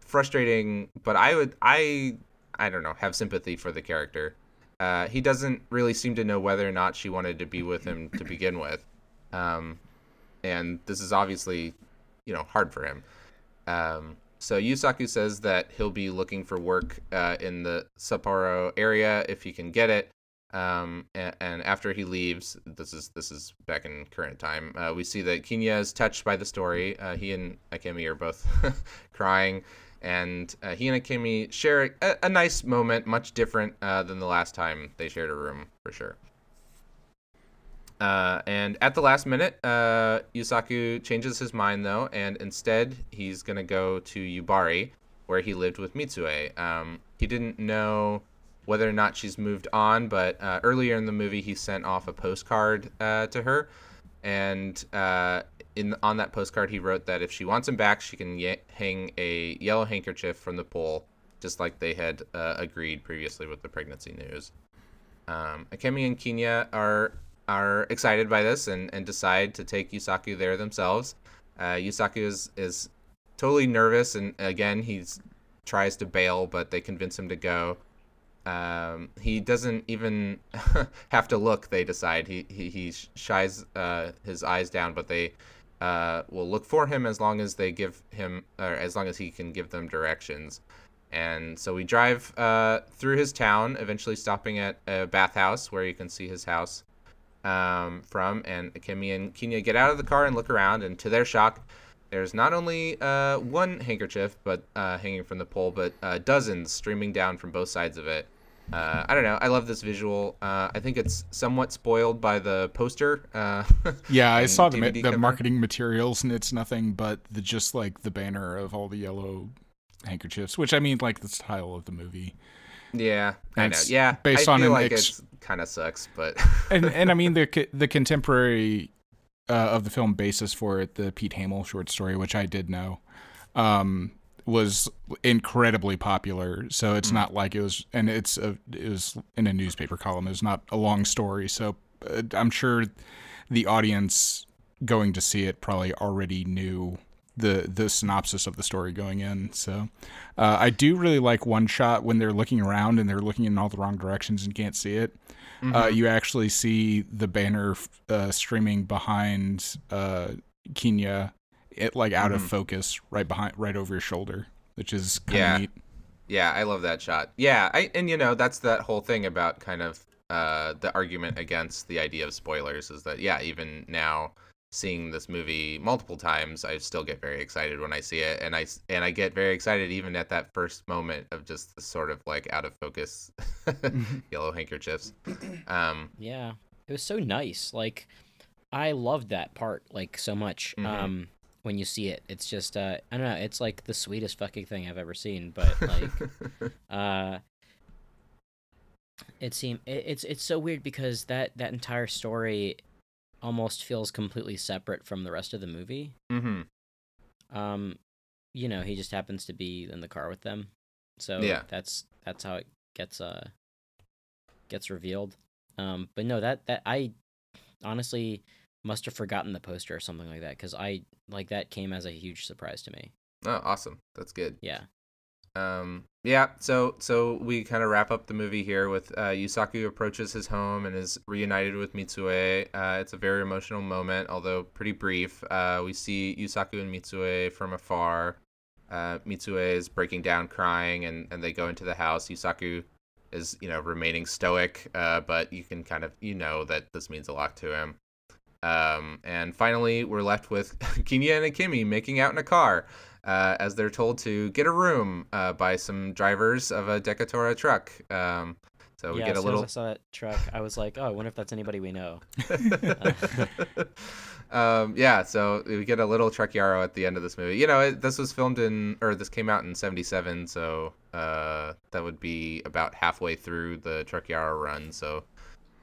frustrating, but I would, I, I don't know, have sympathy for the character. Uh, he doesn't really seem to know whether or not she wanted to be with him to begin with. Um, and this is obviously, you know, hard for him. Um, so Yusaku says that he'll be looking for work uh, in the Sapporo area if he can get it. Um, and, and after he leaves, this is this is back in current time. Uh, we see that Kinya is touched by the story. Uh, he and Akemi are both crying, and uh, he and Akemi share a, a nice moment, much different uh, than the last time they shared a room for sure. Uh, and at the last minute, uh, Yusaku changes his mind though, and instead he's gonna go to Yubari, where he lived with Mitsue. Um, he didn't know whether or not she's moved on, but uh, earlier in the movie he sent off a postcard uh, to her, and uh, in on that postcard he wrote that if she wants him back, she can y- hang a yellow handkerchief from the pole, just like they had uh, agreed previously with the pregnancy news. Um, Akemi and Kenya are are excited by this and, and decide to take Yusaku there themselves. Uh, Yusaku is, is totally nervous and again he's tries to bail, but they convince him to go. Um, he doesn't even have to look. They decide he he, he shies uh, his eyes down, but they uh, will look for him as long as they give him or as long as he can give them directions. And so we drive uh, through his town, eventually stopping at a bathhouse where you can see his house um, from. And Akemi and Kenya get out of the car and look around, and to their shock, there's not only uh, one handkerchief, but uh, hanging from the pole, but uh, dozens streaming down from both sides of it. Uh, I don't know. I love this visual. Uh, I think it's somewhat spoiled by the poster. Uh, yeah, I saw the, ma- the marketing materials, and it's nothing but the just like the banner of all the yellow handkerchiefs. Which I mean, like the style of the movie, Yeah, I know. Yeah, based I on feel an like ex- kind of sucks, but and and I mean the the contemporary uh, of the film basis for it, the Pete Hamill short story, which I did know, um, was incredibly popular. So it's not like it was, and it's a, it was in a newspaper column. It was not a long story. So uh, I'm sure the audience going to see it probably already knew the the synopsis of the story going in. So uh, I do really like one shot when they're looking around and they're looking in all the wrong directions and can't see it. Uh, you actually see the banner uh, streaming behind uh, Kenya, it like out of focus, right behind, right over your shoulder, which is kind of Yeah. neat. yeah, I love that shot. Yeah, I and you know that's that whole thing about kind of uh, the argument against the idea of spoilers is that yeah, even now seeing this movie multiple times, I still get very excited when I see it, and I and I get very excited even at that first moment of just the sort of like out of focus yellow handkerchiefs. Um, Yeah, it was so nice. Like, I loved that part like so much. Mhm. Um, when you see it, it's just uh, I don't know. It's like the sweetest fucking thing I've ever seen. But like, uh, it seemed it, it's it's so weird because that that entire story almost feels completely separate from the rest of the movie. hmm Um, you know, he just happens to be in the car with them, so Yeah. that's that's how it gets uh gets revealed. Um, but no, that that I honestly must have forgotten the poster or something like that because I like that came as a huge surprise to me. Oh, awesome. That's good. Yeah, Um, yeah, so so we kind of wrap up the movie here with uh, Yusaku approaches his home and is reunited with Mitsue. Uh, it's a very emotional moment, although pretty brief. Uh, we see Yusaku and Mitsue from afar. Uh, Mitsue is breaking down, crying, and, and they go into the house. Yusaku is, you know, remaining stoic, uh, but you can kind of, you know, that this means a lot to him. Um, and finally, we're left with Kinya and Akemi making out in a car uh, as they're told to get a room uh, by some drivers of a Dekotora truck. Um, so we yeah. get a as little. as I saw that truck, I was like, oh, I wonder if that's anybody we know. um, yeah, so we get a little Truck Yaro at the end of this movie. You know, it, this was filmed in, or this came out in '77, so uh, that would be about halfway through the Truck Yaro run. So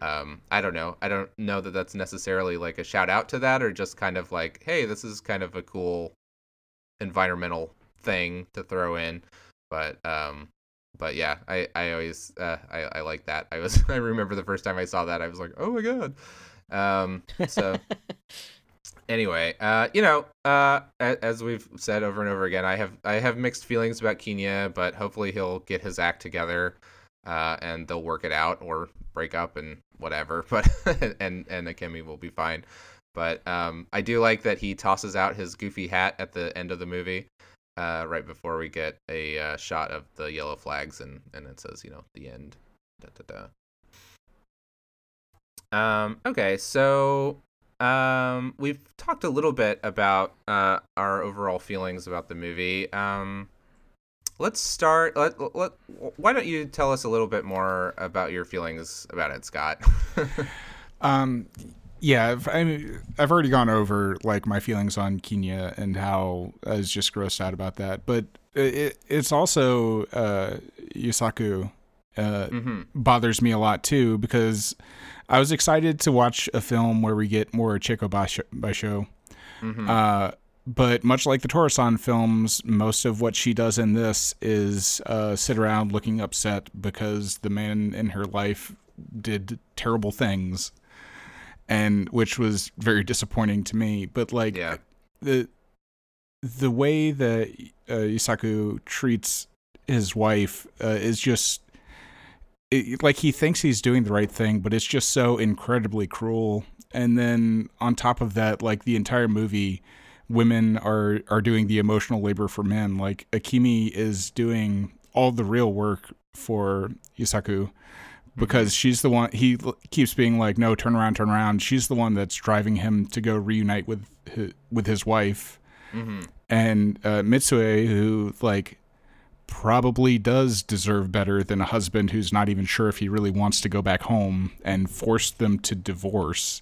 um, I don't know. I don't know that that's necessarily like a shout out to that, or just kind of like, hey, this is kind of a cool environmental thing to throw in. But um, but yeah, I I always uh, I I like that. I was I remember the first time I saw that, I was like, oh my god. Um, so anyway, uh, you know, uh, as we've said over and over again, I have I have mixed feelings about Kenya, but hopefully he'll get his act together, uh, and they'll work it out or break up and whatever. But and and Akemi will be fine. But um, I do like that he tosses out his goofy hat at the end of the movie, uh, right before we get a uh, shot of the yellow flags, and and it says, you know, the end. Da, da, da. Um, okay, so um, we've talked a little bit about uh, our overall feelings about the movie. Um, let's start. Let, let, why don't you tell us a little bit more about your feelings about it, Scott? Um, yeah, I've, I mean, I've already gone over like my feelings on Kenya and how I was just grossed out about that. But it, it's also uh, Yusaku uh, hmm bothers me a lot too because I was excited to watch a film where we get more Chieko Baisho. Baisho. hmm Uh, but much like the Torasan films, most of what she does in this is uh, sit around looking upset because the man in her life did terrible things, and which was very disappointing to me. But like Yeah. the the way that uh, Isaku treats his wife uh, is just it, like he thinks he's doing the right thing, but it's just so incredibly cruel. And then on top of that, like the entire movie, women are are doing the emotional labor for men. Like Akimi is doing all the real work for Isaku because she's the one he l- keeps being like no turn around turn around she's the one that's driving him to go reunite with his, with his wife Mm-hmm. and uh, Mitsue who like probably does deserve better than a husband who's not even sure if he really wants to go back home and force them to divorce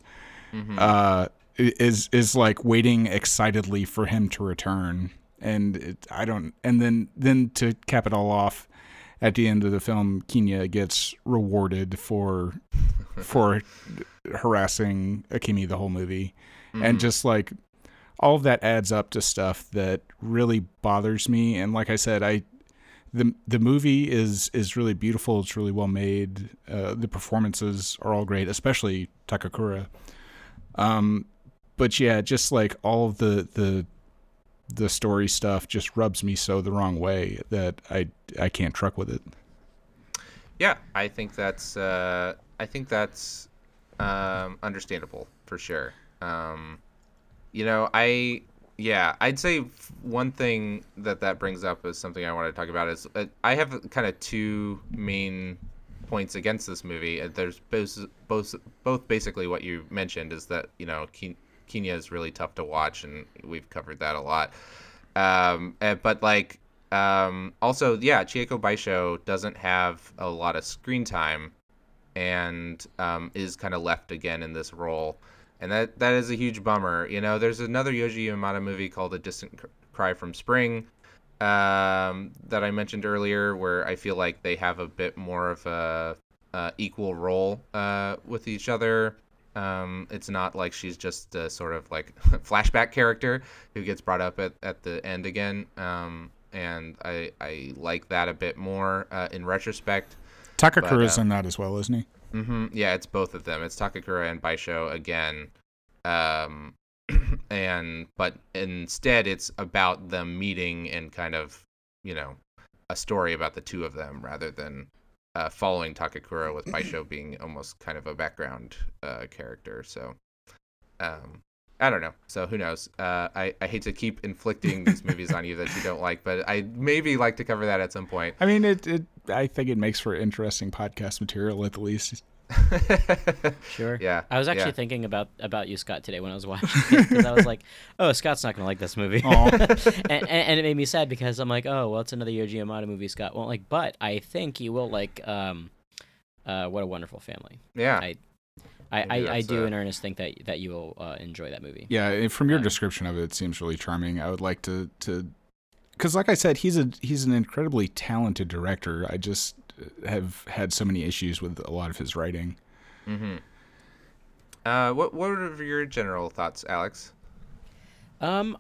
Mm-hmm. uh, is is like waiting excitedly for him to return. And it, I don't and then then to cap it all off at the end of the film Kenya gets rewarded for for harassing Akimi the whole movie. Mm-hmm. and just like all of that adds up to stuff that really bothers me. And like i said i the the movie is is really beautiful. It's really well made. Uh, the performances are all great especially takakura. Um but yeah just like all of the the the story stuff just rubs me so the wrong way that i i can't truck with it Yeah, I think that's uh, I think that's um, understandable for sure. Um, you know, I yeah, I'd say one thing that that brings up is something I want to talk about is uh, I have kind of two main points against this movie. Uh, There's both both both basically what you mentioned is that you know Kenya is really tough to watch, and we've covered that a lot. Um, eh, but like um, also, yeah, Chieko Baisho doesn't have a lot of screen time, and um, is kind of left again in this role, and that that is a huge bummer. You know, there's another Yoji Yamada movie called A Distant Cry from Spring um, that I mentioned earlier, where I feel like they have a bit more of a uh, equal role uh, with each other. Um, it's not like she's just a sort of like flashback character who gets brought up at, at the end again. Um, and I, I like that a bit more uh, in retrospect. takakura's uh, in that as well isn't he hmm Yeah, it's both of them. It's Takakura and Baisho again. Um, and but instead, it's about them meeting and kind of, you know, a story about the two of them rather than uh, following Takakura with Baisho being almost kind of a background uh, character. So, um, I don't know. So who knows? Uh, I I hate to keep inflicting these movies on you that you don't like, but I maybe like to cover that at some point. i mean it, it i think it makes for interesting podcast material at the least Sure. Yeah, I was actually yeah. thinking about about you, Scott, today when I was watching it because I was like, "Oh, Scott's not gonna like this movie," and, and, and it made me sad because I'm like, "Oh, well, it's another Yoji Yamada movie Scott won't like," but I think you will like. Um, uh, what a wonderful family. yeah. I- I, I, I do uh, in earnest think that that you will uh, enjoy that movie. Yeah, from your Yeah. description of it, it seems really charming. I would like to to because, like I said, he's a he's an incredibly talented director. I just have had so many issues with a lot of his writing. Mm-hmm. Uh, what what are your general thoughts, Alex? Um,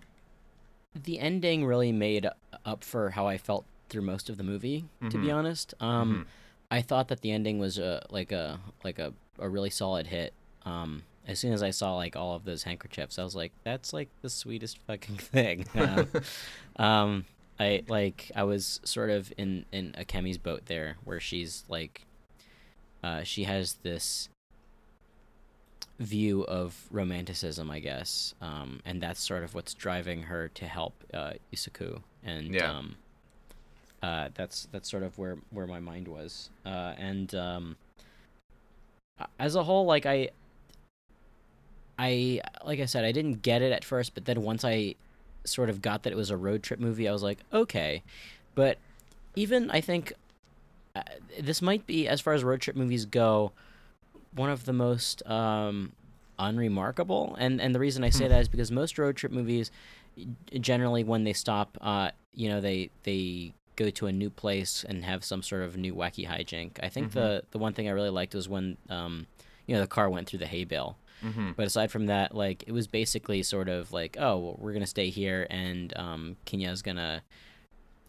the ending really made up for how I felt through most of the movie. To be Mhm. honest, um, I thought that the ending was a like a like a, a really solid hit. Um, as soon as I saw like all of those handkerchiefs, I was like, "That's like the sweetest fucking thing." Um, um, I like I was sort of in in Akemi's boat there, where she's like, uh, she has this view of romanticism, I guess, um, and that's sort of what's driving her to help uh, Isaku, and Yeah. um, uh, that's that's sort of where where my mind was, uh, and um, as a whole, like I, I like I said, I didn't get it at first, but then once I sort of got that it was a road trip movie, I was like, okay, but even I think uh, this might be as far as road trip movies go one of the most um, unremarkable. And and the reason i say Hmm. that is because most road trip movies generally when they stop uh, you know they they go to a new place and have some sort of new wacky hijink. I think the the one thing i really liked was when um, you know the car went through the hay bale Mm-hmm. but aside from that, like it was basically sort of like, oh, well, we're gonna stay here, and um, Kenya's gonna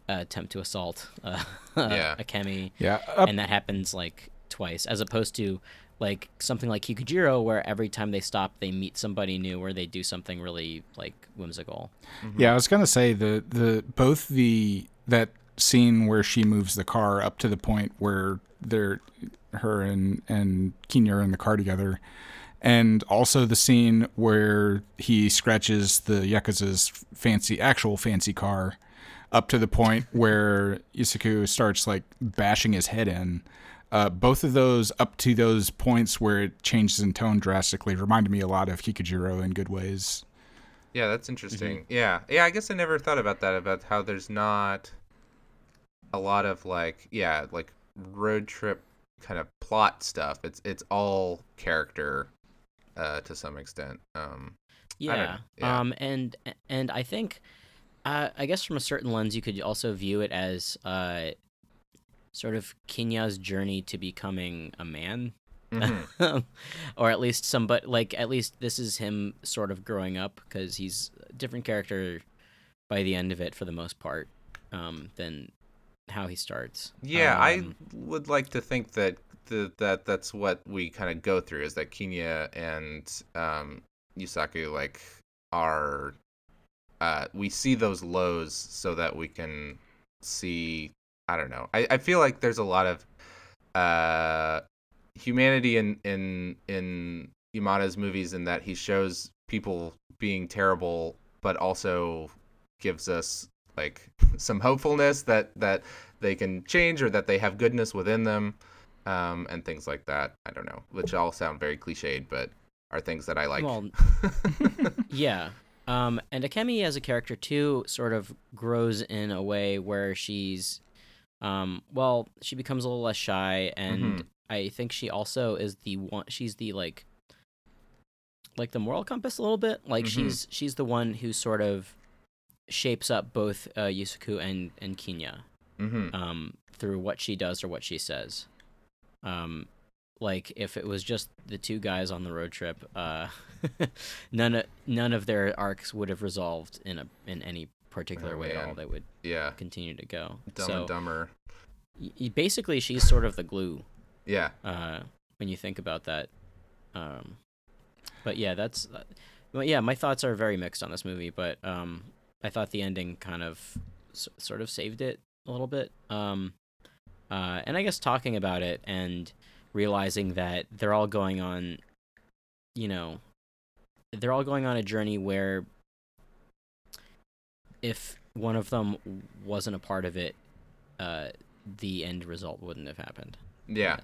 uh, attempt to assault uh, Yeah. Akemi, Yeah, up, and that happens like twice, as opposed to like something like Kikujiro, where every time they stop, they meet somebody new, or they do something really like whimsical. yeah. I was gonna say the the both the that scene where she moves the car up to the point where they're her and and Kenya are in the car together, and also the scene where he scratches the yakuza's fancy actual fancy car. up to the point where Isaku starts like bashing his head in. Uh, both of those up to those points where it changes in tone drastically reminded me a lot of Kikujiro in good ways. Yeah, that's interesting. Mm-hmm. Yeah, yeah. I guess I never thought about that about how there's not a lot of like yeah like road trip kind of plot stuff. It's it's all character uh, to some extent. Um, yeah. yeah. Um, and and I think, uh, I guess from a certain lens, you could also view it as uh, sort of Kinya's journey to becoming a man. Mm-hmm. or at least somebody like at least this is him sort of growing up because he's a different character by the end of it for the most part um, than how he starts. Yeah, um, I would like to think that that that's what we kind of go through is that Kenya and um, Yusaku like are uh, we see those lows so that we can see I don't know. I, I feel like there's a lot of uh, humanity in in in Yamada's movies in that he shows people being terrible but also gives us like some hopefulness that that they can change or that they have goodness within them um, and things like that. I don't know, which all sound very cliched, but are things that I like. Well, yeah. Um, and Akemi as a character too sort of grows in a way where she's, um, well, she becomes a little less shy, and mm-hmm. I think she also is the one. She's the like, like the moral compass a little bit. Like mm-hmm. she's she's the one who sort of shapes up both uh, Yusaku and and Kinya, mm-hmm. um, through what she does or what she says. Um, like if it was just the two guys on the road trip, uh, none of none of their arcs would have resolved in a in any particular oh, way at all. They would yeah continue to go. Dumb so, and dumber. Y- basically, she's sort of the glue. Yeah. Uh, when you think about that, um, but yeah, that's. Uh, well, yeah, my thoughts are very mixed on this movie, but um, I thought the ending kind of s- sort of saved it a little bit. Um, uh, and I guess talking about it and realizing that they're all going on, you know, they're all going on a journey where if one of them wasn't a part of it, uh, the end result wouldn't have happened. Yeah.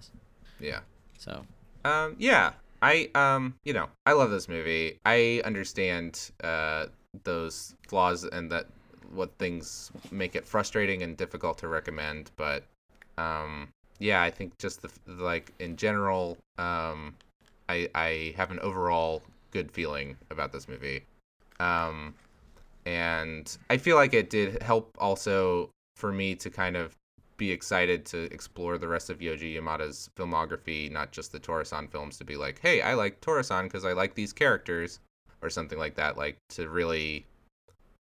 Yeah. So. Um. Yeah. I um. You know. I love this movie. I understand uh those flaws and that what things make it frustrating and difficult to recommend, but um, yeah, I think just the like in general, um, I I have an overall good feeling about this movie, um, and I feel like it did help also for me to kind of be excited to explore the rest of Yoji Yamada's filmography, not just the Tora-san films. To be like, hey, I like Tora-san because I like these characters, or something like that. Like to really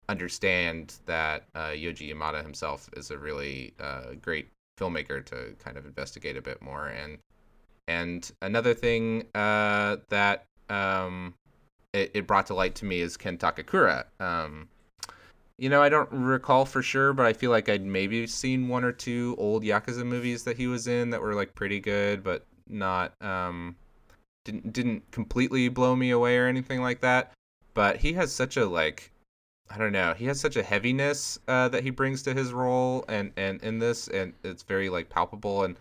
understand that uh, Yoji Yamada himself is a really uh, great filmmaker to kind of investigate a bit more. And and another thing uh, that um, it, it, brought to light to me is Ken Takakura. Um, you know, I don't recall for sure, but I feel like I'd maybe seen one or two old Yakuza movies that he was in that were like pretty good, but not um, didn't didn't completely blow me away or anything like that. But he has such a like I don't know. He has such a heaviness uh, that he brings to his role, and and in this, and it's very like palpable, and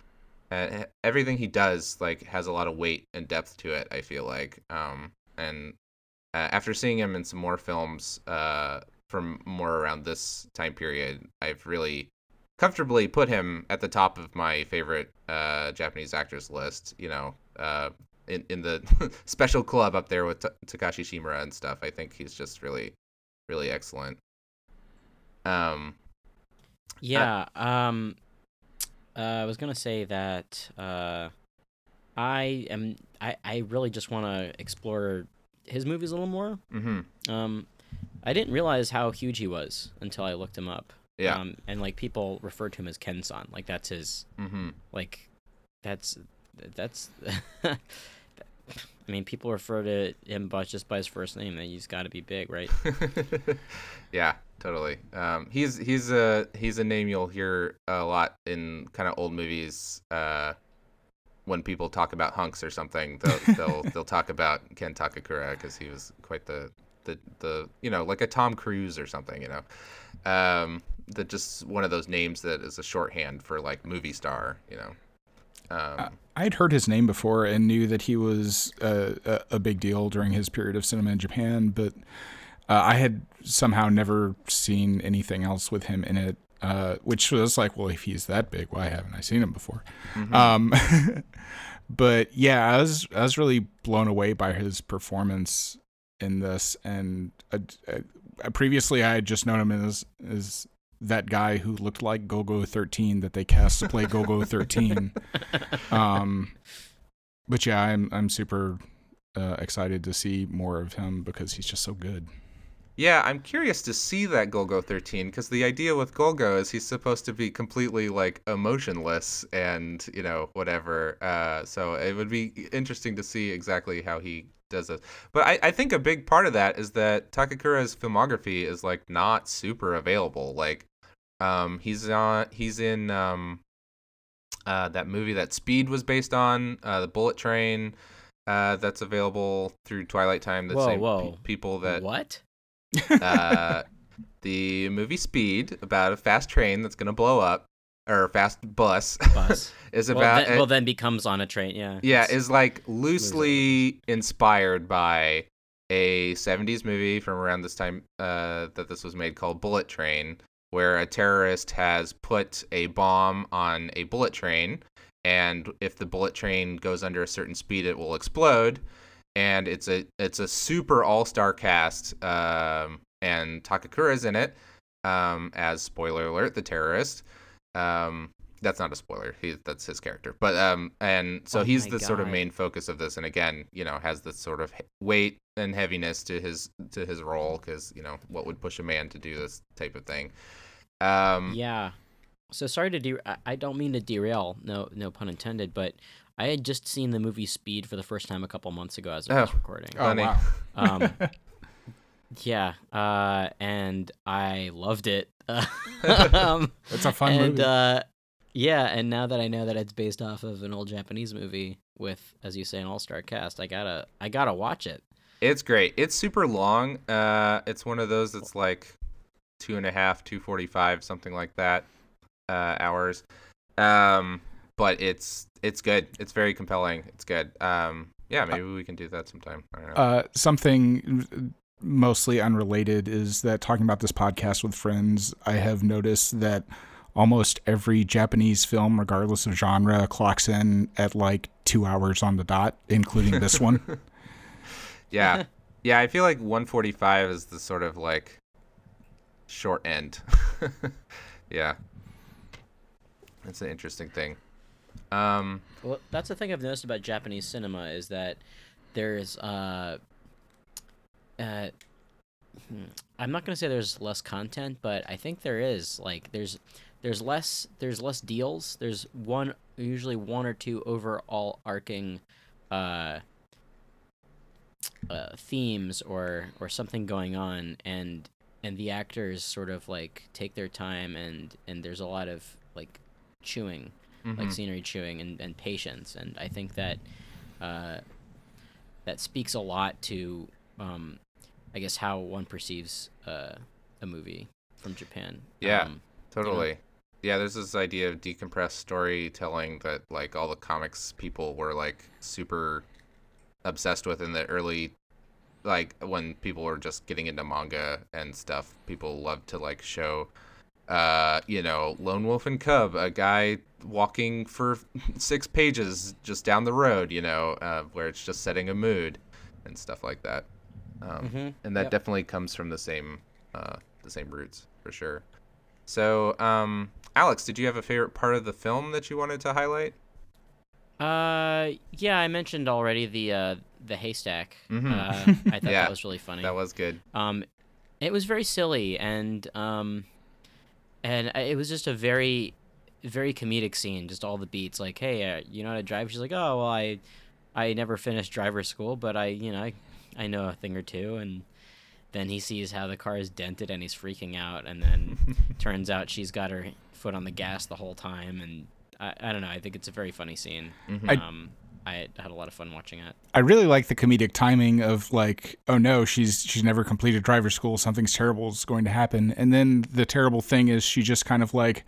everything he does like has a lot of weight and depth to it. I feel like, um, and uh, after seeing him in some more films uh, from more around this time period, I've really comfortably put him at the top of my favorite uh, Japanese actors list. You know, uh, in in the special club up there with T- Takashi Shimura and stuff. I think he's just really really excellent. Um, yeah. um, uh, I was gonna say that uh, I am. I I really just want to explore his movies a little more. Mm-hmm. Um, I didn't realize how huge he was until I looked him up. Yeah. Um, and like people refer to him as Ken-san, like that's his. Mm-hmm. Like, that's that's. I mean, people refer to him by just by his first name. He's got to be big, right? yeah, totally. Um, he's he's a he's a name you'll hear a lot in kind of old movies. Uh, when people talk about hunks or something, they'll they'll, they'll talk about Ken Takakura because he was quite the, the the you know like a Tom Cruise or something, you know. Um, that just one of those names that is a shorthand for like movie star. You know. Um, I'd heard his name before and knew that he was a, a big deal during his period of cinema in Japan, but uh, I had somehow never seen anything else with him in it. Uh, which was like, well, if he's that big, why haven't I seen him before? mhm. Um, but yeah, I was I was really blown away by his performance in this, and uh, uh, previously I had just known him as as that guy who looked like Golgo Thirteen that they cast to play Golgo Thirteen. Um, but yeah, I'm I'm super uh, excited to see more of him because he's just so good. Yeah, I'm curious to see that Golgo 13 because the idea with Golgo is he's supposed to be completely like emotionless and you know whatever. Uh, so it would be interesting to see exactly how he does this. But I, I think a big part of that is that Takakura's filmography is like not super available. Like, um, he's on he's in um, uh, that movie that Speed was based on, uh, the Bullet Train. Uh, that's available through Twilight Time. The Whoa, same pe- whoa. people that what? uh, the movie Speed about a fast train that's gonna blow up or fast bus Bus. is well, about then, well, then becomes on a train. Yeah. yeah is like loosely inspired by a 70s movie from around this time uh, that this was made called Bullet Train where a terrorist has put a bomb on a bullet train and if the bullet train goes under a certain speed it will explode and it's a it's a super all-star cast um, and Takakura's in it um, as spoiler alert the terrorist um, that's not a spoiler he that's his character but um and so Oh he's my the sort of main focus of this and again you know has this sort of weight and heaviness to his to his role because you know what would push a man to do this type of thing um Yeah. So sorry to de- I- I don't mean to derail. No, no pun intended. But I had just seen the movie Speed for the first time a couple months ago as I was Oh. recording. Oh Funny. wow! Um, yeah. Uh, and I loved it. um, It's a fun and movie. uh, yeah, and now that I know that it's based off of an old Japanese movie with, as you say, an all-star cast, I gotta, I gotta watch it. It's great. It's super long. Uh, it's one of those that's like two and a half, two forty-five, something like that, uh, hours. Um, but it's it's good. It's very compelling. It's good. Um, yeah, maybe we can do that sometime. I don't know. Uh, something mostly unrelated is that talking about this podcast with friends, I have noticed that almost every Japanese film, regardless of genre, clocks in at like two hours on the dot, including this one. yeah, yeah. I feel like one forty-five is the sort of like short end. yeah, that's an interesting thing. Um, Well, that's the thing I've noticed about Japanese cinema is that there's uh, uh, I'm not gonna say there's less content, but I think there is. Like, there's there's less there's less deals. There's one usually one or two overall arcing uh, uh, themes or or something going on, and and the actors sort of like take their time, and and there's a lot of like chewing like mhm. scenery chewing and, and patience and i think that uh, that speaks a lot to um, i guess how one perceives uh, a movie from japan Yeah. um, Totally. Yeah, there's this idea of decompressed storytelling that like all the comics people were like super obsessed with in the early like when people were just getting into manga and stuff. People loved to like show uh, you know, Lone Wolf and Cub, a guy walking for 6 pages just down the road, you know, uh, where it's just setting a mood and stuff like that. Um, Mhm. and that Yep. definitely comes from the same uh, the same roots for sure. So, um, Alex, did you have a favorite part of the film that you wanted to highlight? uh yeah i mentioned already the uh the haystack Mhm. uh, i thought Yeah, that was really funny That was good. Um, it was very silly and um, and it was just a very, very comedic scene. Just all the beats, like, hey, uh, you know how to drive? She's like, oh, well, I, I never finished driver school, but I, you know, I, I know a thing or two. And then he sees how the car is dented and he's freaking out. And then turns out she's got her foot on the gas the whole time. And I, I don't know. I think it's a very funny scene. Mhm. I- um, I had a lot of fun watching it. I really like the comedic timing of like, oh no, she's she's never completed driver school. Something's terrible is going to happen, and then the terrible thing is she just kind of like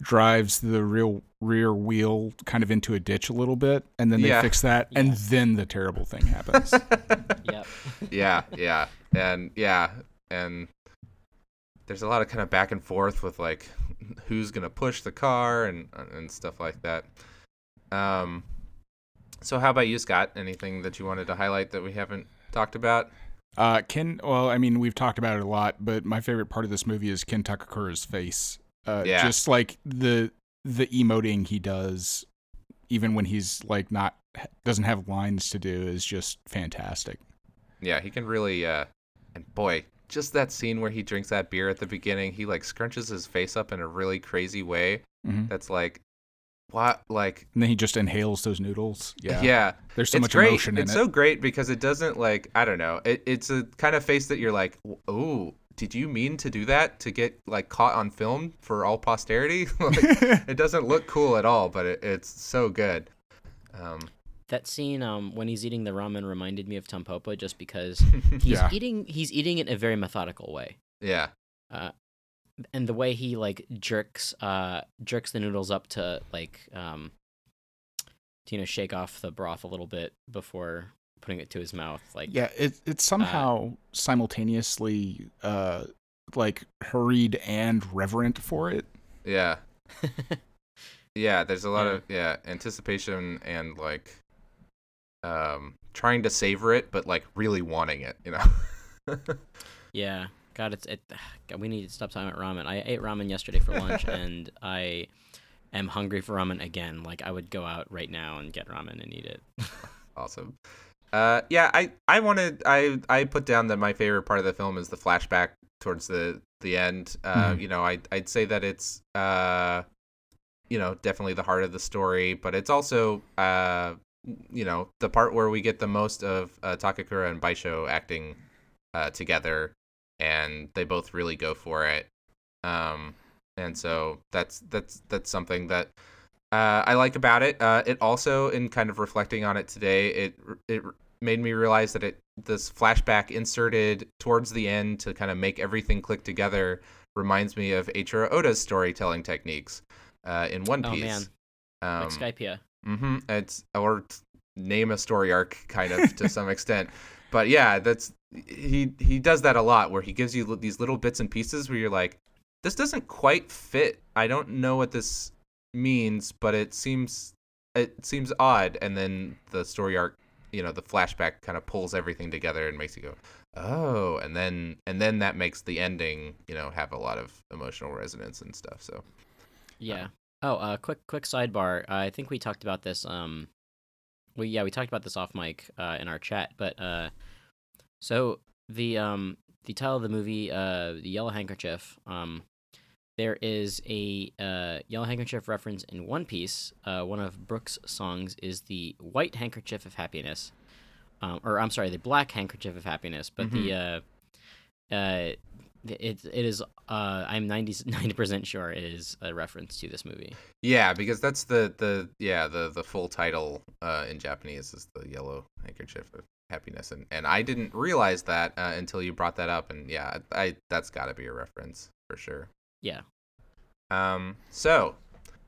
drives the real rear wheel kind of into a ditch a little bit, and then they Yeah. fix that, and then the terrible thing happens. Yeah, yeah, and yeah, and there's a lot of kind of back and forth with like who's gonna push the car and and stuff like that. Um, so how about you, Scott? Anything that you wanted to highlight that we haven't talked about? uh, Ken, well, I mean, we've talked about it a lot, but my favorite part of this movie is Ken Takakura's face. Uh, Yeah. just like the the emoting he does, even when he's like not doesn't have lines to do, is just fantastic. Yeah, he can really. Uh, and boy, just that scene where he drinks that beer at the beginning, he like scrunches his face up in a really crazy way. Mhm. That's like, what? Like, And then he just inhales those noodles. Yeah. yeah. There's so it's much great. emotion in it's so great because it doesn't like I don't know. It, it's a kind of face that you're like, oh, did you mean to do that to get like caught on film for all posterity? like, it doesn't look cool at all, but it, it's so good. Um, That scene um, when he's eating the ramen reminded me of Tampopo just because he's Yeah. eating he's eating it in a very methodical way. yeah, Uh, and the way he like jerks uh jerks the noodles up to like um to you know shake off the broth a little bit before putting it to his mouth like yeah, it, it's somehow simultaneously uh, like hurried and reverent for it. yeah, yeah. There's a lot Yeah. of yeah anticipation and like um trying to savor it, but like really wanting it. You know. yeah god it's it god, we need to stop talking about ramen i ate ramen yesterday for lunch and i am hungry for ramen again like i would go out right now and get ramen and eat it Awesome. Uh, yeah, I, I wanted I I put down that my favorite part of the film is the flashback towards the the end. Uh, Mhm. You know, I I'd say that it's uh, you know, definitely the heart of the story, but it's also uh, you know, the part where we get the most of uh, Takakura and Baisho acting uh, together, and they both really go for it. Um, and so that's that's that's something that uh, I like about it. Uh, it also, in kind of reflecting on it today, it it made me realize that it this flashback inserted towards the end to kind of make everything click together reminds me of Eiichiro Oda's storytelling techniques uh, in One Piece. Oh man Um, like Skypiea Mm-hmm. It's or t- name a story arc, kind of to some extent. But yeah, that's he he does that a lot, where he gives you li- these little bits and pieces where you're like, this doesn't quite fit. I don't know what this means, but it seems it seems odd, and then the story arc, you know, the flashback kind of pulls everything together and makes you go, oh, and then and then that makes the ending, you know, have a lot of emotional resonance and stuff. So Yeah. Oh, uh, quick quick sidebar. I think we talked about this. Um, we yeah we talked about this off mic uh, in our chat. But uh, so the um the title of the movie, uh, the Yellow Handkerchief. Um, there is a uh, Yellow Handkerchief reference in One Piece. Uh, one of Brooks' songs is the White Handkerchief of Happiness, um, or I'm sorry, the Black Handkerchief of Happiness. But the uh, uh, it it is uh I'm 90 percent sure it is a reference to this movie. Yeah, because that's the the yeah the the full title uh, in Japanese is the yellow handkerchief of happiness, and and I didn't realize that uh, until you brought that up, and yeah, I that's got to be a reference for sure. Yeah. Um. So,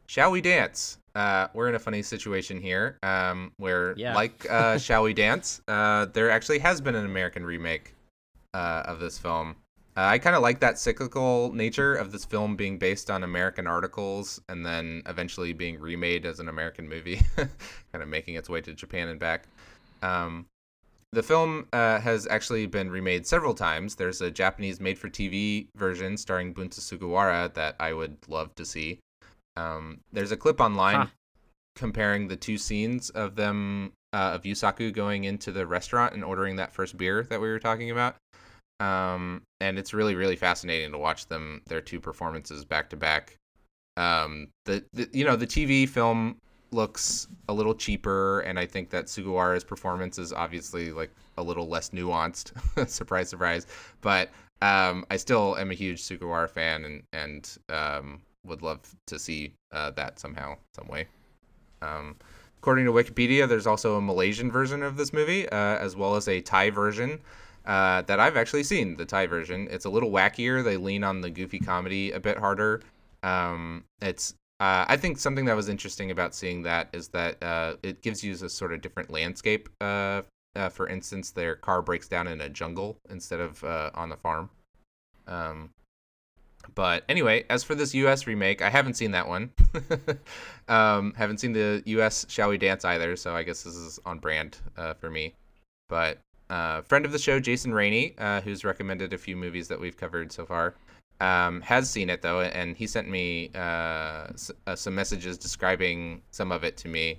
shall we dance? Uh, we're in a funny situation here. Um, where Yeah. like uh, shall we dance? Uh, there actually has been an American remake uh, of this film. Uh, I kind of like that cyclical nature of this film being based on American articles and then eventually being remade as an American movie, kind of making its way to Japan and back. Um, the film uh, has actually been remade several times. There's a Japanese made-for-TV version starring Bunta Sugawara that I would love to see. Um, there's a clip online Huh. comparing the two scenes of them uh, of Yusaku going into the restaurant and ordering that first beer that we were talking about um, and it's really really fascinating to watch them their two performances back to back. Um, the, the you know the TV film looks a little cheaper, and I think that Sugawara's performance is obviously like a little less nuanced. surprise, surprise. But um, I still am a huge Sugawara fan, and and um, would love to see uh, that somehow, some way. Um, according to Wikipedia, there's also a Malaysian version of this movie, uh, as well as a Thai version uh, that I've actually seen. The Thai version. It's a little wackier. They lean on the goofy comedy a bit harder. Um, it's uh, I think something that was interesting about seeing that is that uh, it gives you a sort of different landscape. Uh, uh, for instance, their car breaks down in a jungle instead of uh, on the farm. Um, but anyway, as for this U.S. remake, I haven't seen that one. um, haven't seen the U.S. Shall We Dance either, so I guess this is on brand uh, for me. But uh, friend of the show, Jason Rainey, uh, who's recommended a few movies that we've covered so far, um, has seen it though, and he sent me uh, s- uh, some messages describing some of it to me,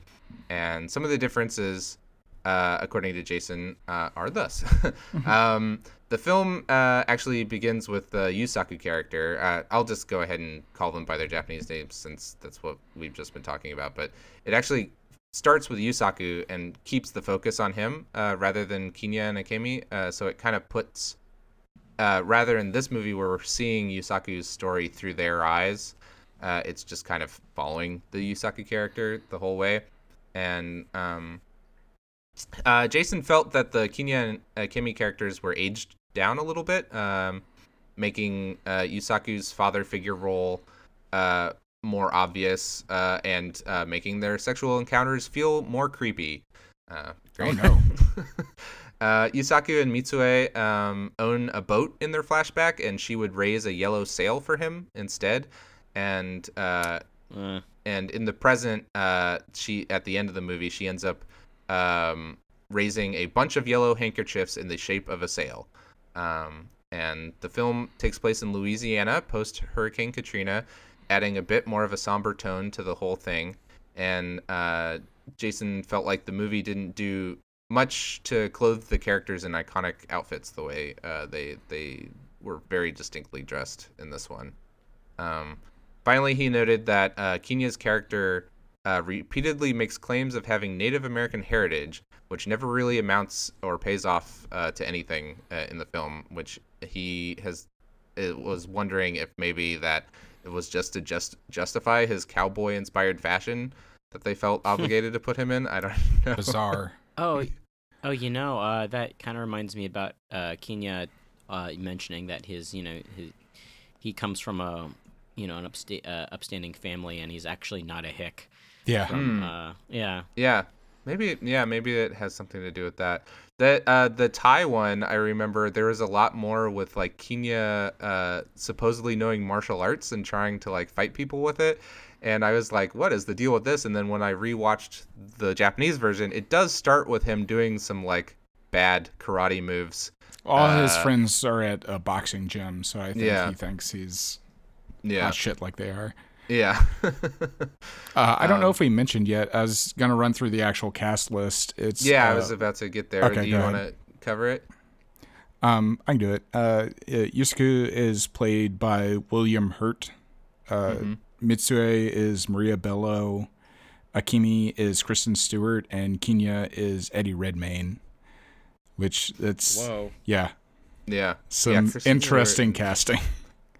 and some of the differences, uh, according to Jason, uh, are thus. um, the film uh, actually begins with the Yusaku character. Uh, I'll just go ahead and call them by their Japanese names since that's what we've just been talking about. But it actually starts with Yusaku and keeps the focus on him uh, rather than Kinya and Akemi. Uh, so it kind of puts, uh, rather in this movie where we're seeing Yusaku's story through their eyes, uh, it's just kind of following the Yusaku character the whole way. And um, uh, Jason felt that the Kinya and Akemi characters were aged down a little bit, um, making uh, Yusaku's father figure role more obvious uh, and uh, making their sexual encounters feel more creepy. Uh, Oh no. Uh, Yusaku and Mitsue um, own a boat in their flashback, and she would raise a yellow sail for him instead. And uh, Uh, and in the present, uh, she at the end of the movie, she ends up um, raising a bunch of yellow handkerchiefs in the shape of a sail. Um, and the film takes place in Louisiana post Hurricane Katrina, adding a bit more of a somber tone to the whole thing. And uh, Jason felt like the movie didn't do much to clothe the characters in iconic outfits the way uh, they they were very distinctly dressed in this one. Um, finally, he noted that uh, Kenya's character uh, repeatedly makes claims of having Native American heritage, which never really amounts or pays off uh, to anything uh, in the film. Which he has was wondering if maybe that it was just to just justify his cowboy-inspired fashion that they felt obligated to put him in. I don't know. Bizarre. oh, oh, you know, uh, that kind of reminds me about uh, Kenya uh, mentioning that his, you know, his, he comes from a, you know, an upsta- uh, upstanding family, and he's actually not a hick. Yeah. From, uh, yeah. Yeah, maybe. Yeah, maybe it has something to do with that. That uh, the Thai one, I remember there was a lot more with like Kenya uh, supposedly knowing martial arts and trying to like fight people with it. And I was like, what is the deal with this? And then when I rewatched the Japanese version, it does start with him doing some like bad karate moves. All his Uh, friends are at a boxing gym, so I think Yeah. he thinks he's Yeah, hot shit like they are. Yeah. Uh, I don't know Um, if we mentioned yet. I was gonna run through the actual cast list. It's yeah, I uh, was about to get there. okay, do you want to cover it? Um, I can do it. Uh, uh, Yusuke is played by William Hurt. Uh, Mhm. Mitsue is Maria Bello. Akemi is Kristen Stewart, and Kenya is Eddie Redmayne. Which that's Whoa. yeah, Yeah. some Kristen interesting Stewart- casting.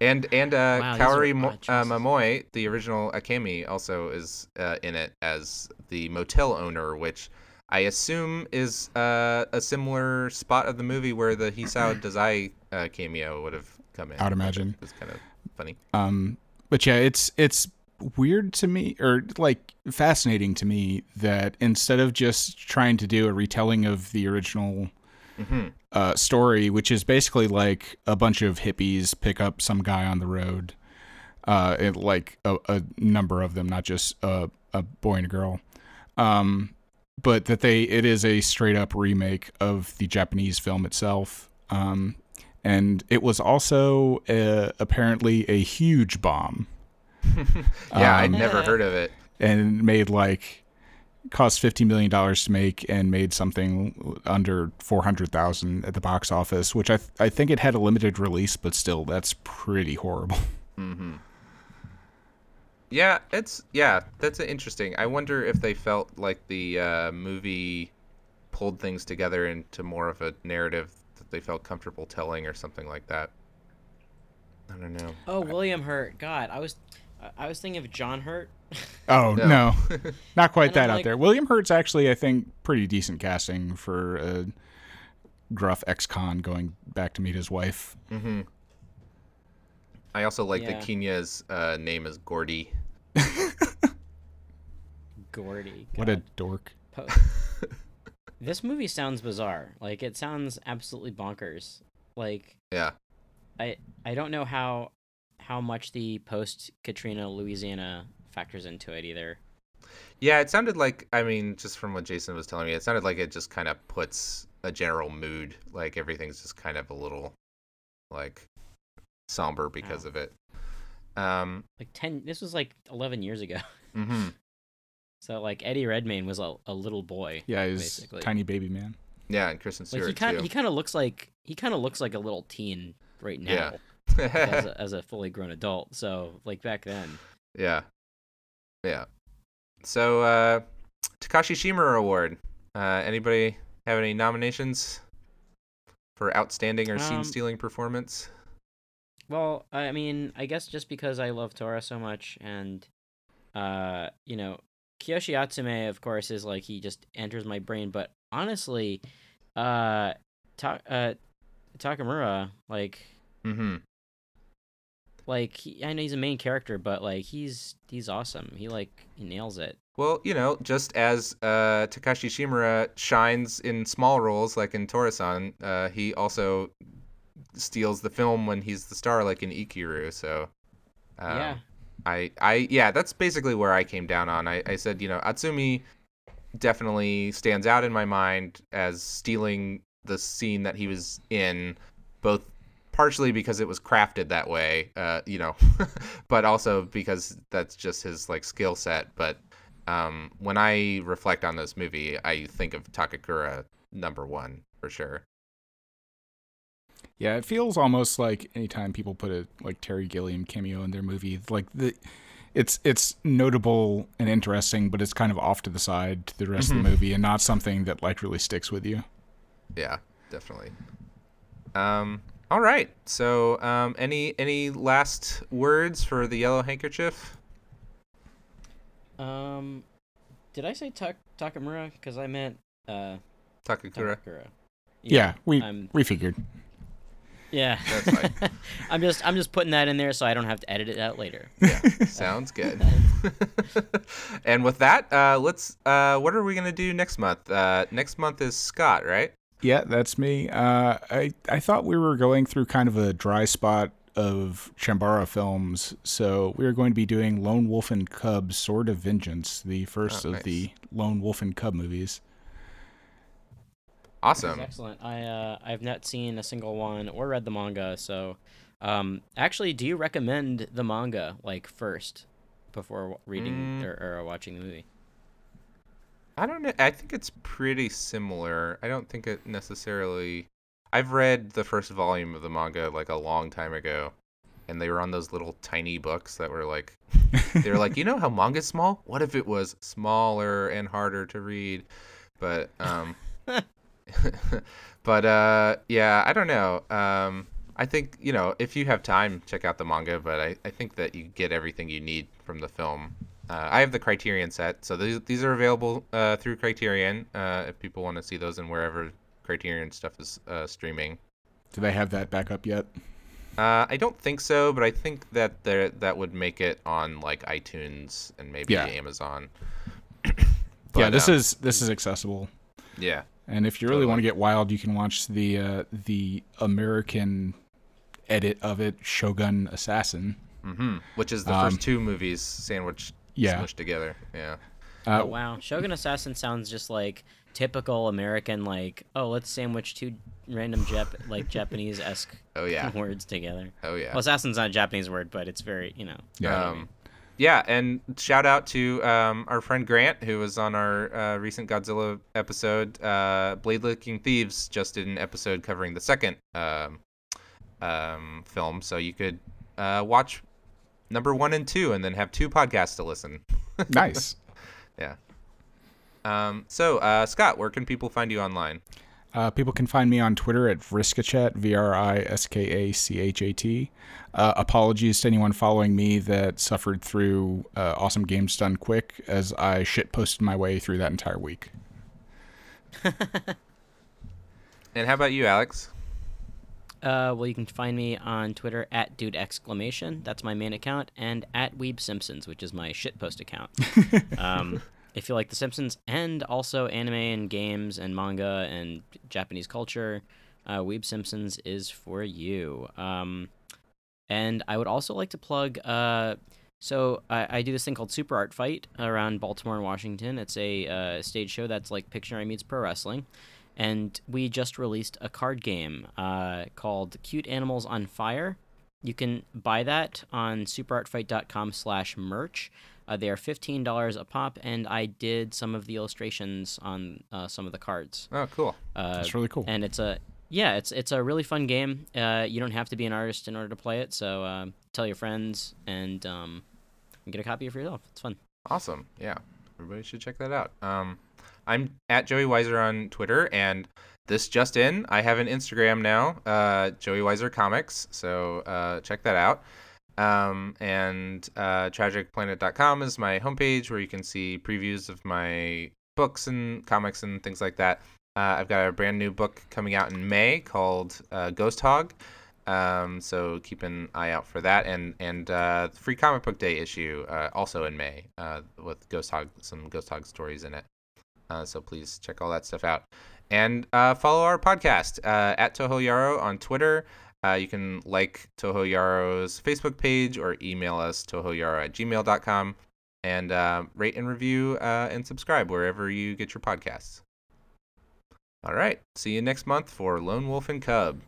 And and uh, Wow, Kaori Mo- uh. Momoi, the original Akemi, also is uh, in it as the motel owner, which I assume is uh, a similar spot of the movie where the Hisao Dazai uh, cameo would have come in. I'd imagine. It's kind of funny. Um, but yeah, it's it's weird to me, or like fascinating to me, that instead of just trying to do a retelling of the original hmm uh, story, which is basically like a bunch of hippies pick up some guy on the road, uh, it, like a, a number of them, not just a, a boy and a girl. Um, but that they it is a straight up remake of the Japanese film itself. Um, and it was also uh apparently a huge bomb yeah, I'd Um, never heard of it. and made like cost fifty million dollars to make and made something under four hundred thousand at the box office, which I th- I think it had a limited release, but still that's pretty horrible. Mm-hmm. Yeah, it's yeah, that's interesting. I wonder if they felt like the uh, movie pulled things together into more of a narrative that they felt comfortable telling or something like that. I don't know. Oh, William Hurt. God, I was. I- I was thinking of John Hurt. Oh No. no, not quite that I'm out there. William Hurt's actually, I think, pretty decent casting for a gruff ex-con going back to meet his wife. hmm I also like Yeah. that Kenya's uh, name is Gordy. Gordy. What a dork. Po- this movie sounds bizarre. Like it sounds absolutely bonkers. Like Yeah. I I don't know how how much the post Katrina Louisiana factors into it either. Yeah, it sounded like I mean, just from what Jason was telling me, it sounded like it just kind of puts a general mood. Like everything's just kind of a little like somber because Wow. of it. Um Like ten. This was like eleven years ago. hmm So like Eddie Redmayne was a, a little boy. Yeah, he's Basically. tiny baby man. Yeah, and Kristen Like Stewart he kind too. he kind of looks like he kind of looks like a little teen right now Yeah. As, a, as a fully grown adult. So like back then. yeah. Yeah. So uh Takashi Shimura Award. Uh anybody have any nominations for outstanding or scene Um, stealing performance? Well, I mean, I guess just because I love Tora so much, and uh, you know, Kiyoshi Atsumi, of course, is like he just enters my brain. But honestly, uh, Ta- uh, Takamura, like, Mhm. Like he, I know he's a main character, but like he's he's awesome. He like he nails it. Well, you know, just as uh, Takashi Shimura shines in small roles like in Tora-san, uh, he also steals the film when he's the star, like in Ikiru. So, um, yeah, I, I, yeah, that's basically where I came down on. I, I said, you know, Atsumi definitely stands out in my mind as stealing the scene that he was in, both partially because it was crafted that way, uh, you know, but also because that's just his like skill set. But um, when I reflect on this movie, I think of Takakura number one for sure. Yeah, it feels almost like anytime people put a like Terry Gilliam cameo in their movie, like the it's it's notable and interesting, but it's kind of off to the side to the rest of Mhm. the movie and not something that like really sticks with you. Yeah, definitely. Um, all right. So, um, any any last words for the Yellow Handkerchief? um, did I say Tak Takamura? Because I meant uh Takakura. Tamakura. Yeah, we I'm we figured. Yeah. That's fine. I'm just I'm just putting that in there so I don't have to edit it out later. Yeah, sounds good. and with that, uh, let's. Uh, what are we gonna do next month? Uh, next month is Scott, right? Yeah, that's me. Uh, I I thought we were going through kind of a dry spot of Chambara films, so we are going to be doing Lone Wolf and Cub: Sword of Vengeance, the first Oh, of nice. the Lone Wolf and Cub movies. Awesome. excellent. I uh, I've not seen a single one or read the manga, so um, actually, do you recommend the manga like first before reading Mm. or, or watching the movie? I don't know. I think it's pretty similar. I don't think it necessarily. I've read the first volume of the manga like a long time ago, and they were on those little tiny books that were like, they were like, you know how manga's small? What if it was smaller and harder to read? But um, but uh, yeah, I don't know. Um, I think you know if you have time, check out the manga. But I, I think that you get everything you need from the film. Uh, I have the Criterion set, so these these are available uh, through Criterion uh, if people want to see those and wherever Criterion stuff is uh, streaming. Do they have that back up yet? Uh, I don't think so, but I think that there that would make it on like iTunes and maybe Yeah. Amazon. yeah, this um, is this is accessible. yeah. And if you really Totally. want to get wild, you can watch the uh, the American edit of it, Shogun Assassin. hmm Which is the Um, first two movies sandwiched Yeah. smushed together. Yeah. Uh, oh wow, Shogun Assassin sounds just like typical American. Like, oh, let's sandwich two random Jap like Japanese esque Oh yeah. words together. Oh yeah. Well, assassin's not a Japanese word, but it's very you know. Yeah. Um, yeah, and shout out to um, our friend Grant, who was on our uh, recent Godzilla episode. Uh, Blade Licking Thieves just did an episode covering the second um, um, film, so you could uh, watch number one and two, and then have two podcasts to listen. nice. Yeah. Um, so, uh, Scott, where can people find you online? Uh, people can find me on Twitter at Vriskachat, V R I S K A C H A T. Uh, apologies to anyone following me that suffered through uh, Awesome Games Done Quick as I shit posted my way through that entire week. And how about you, Alex? Uh, well, you can find me on Twitter at dude exclamation. That's my main account, and at Weeb Simpsons, which is my shitpost account. um, if you like The Simpsons and also anime and games and manga and Japanese culture, uh, Weeb Simpsons is for you. Um, and I would also like to plug. Uh, so I, I do this thing called Super Art Fight around Baltimore and Washington. It's a uh, stage show that's like Pictionary meets pro wrestling, and we just released a card game uh, called Cute Animals on Fire. You can buy that on superartfight.com slash merch. Uh, they are fifteen dollars a pop, and I did some of the illustrations on uh, some of the cards. Oh, cool. Uh, That's really cool. and it's a yeah, it's it's a really fun game. Uh, you don't have to be an artist in order to play it, so uh, tell your friends and um, get a copy for yourself. It's fun. Awesome. Yeah. Everybody should check that out. Um, I'm at Joey Weiser on Twitter, and this just in, I have an Instagram now, uh, Joey Weiser Comics. So uh, check that out. Um, and uh, tragicplanet.com is my homepage where you can see previews of my books and comics and things like that. Uh, I've got a brand new book coming out in May called uh, Ghost Hog. Um, so keep an eye out for that, and and uh, free comic book day issue uh, also in May uh, with Ghost Hog, some Ghost Hog stories in it. Uh, so please check all that stuff out, and uh, follow our podcast uh, at Toho Yaro on Twitter. Uh, you can like Toho Yaro's Facebook page or email us tohoyaro at gmail.com and uh, rate and review uh, and subscribe wherever you get your podcasts. All right, see you next month for Lone Wolf and Cub.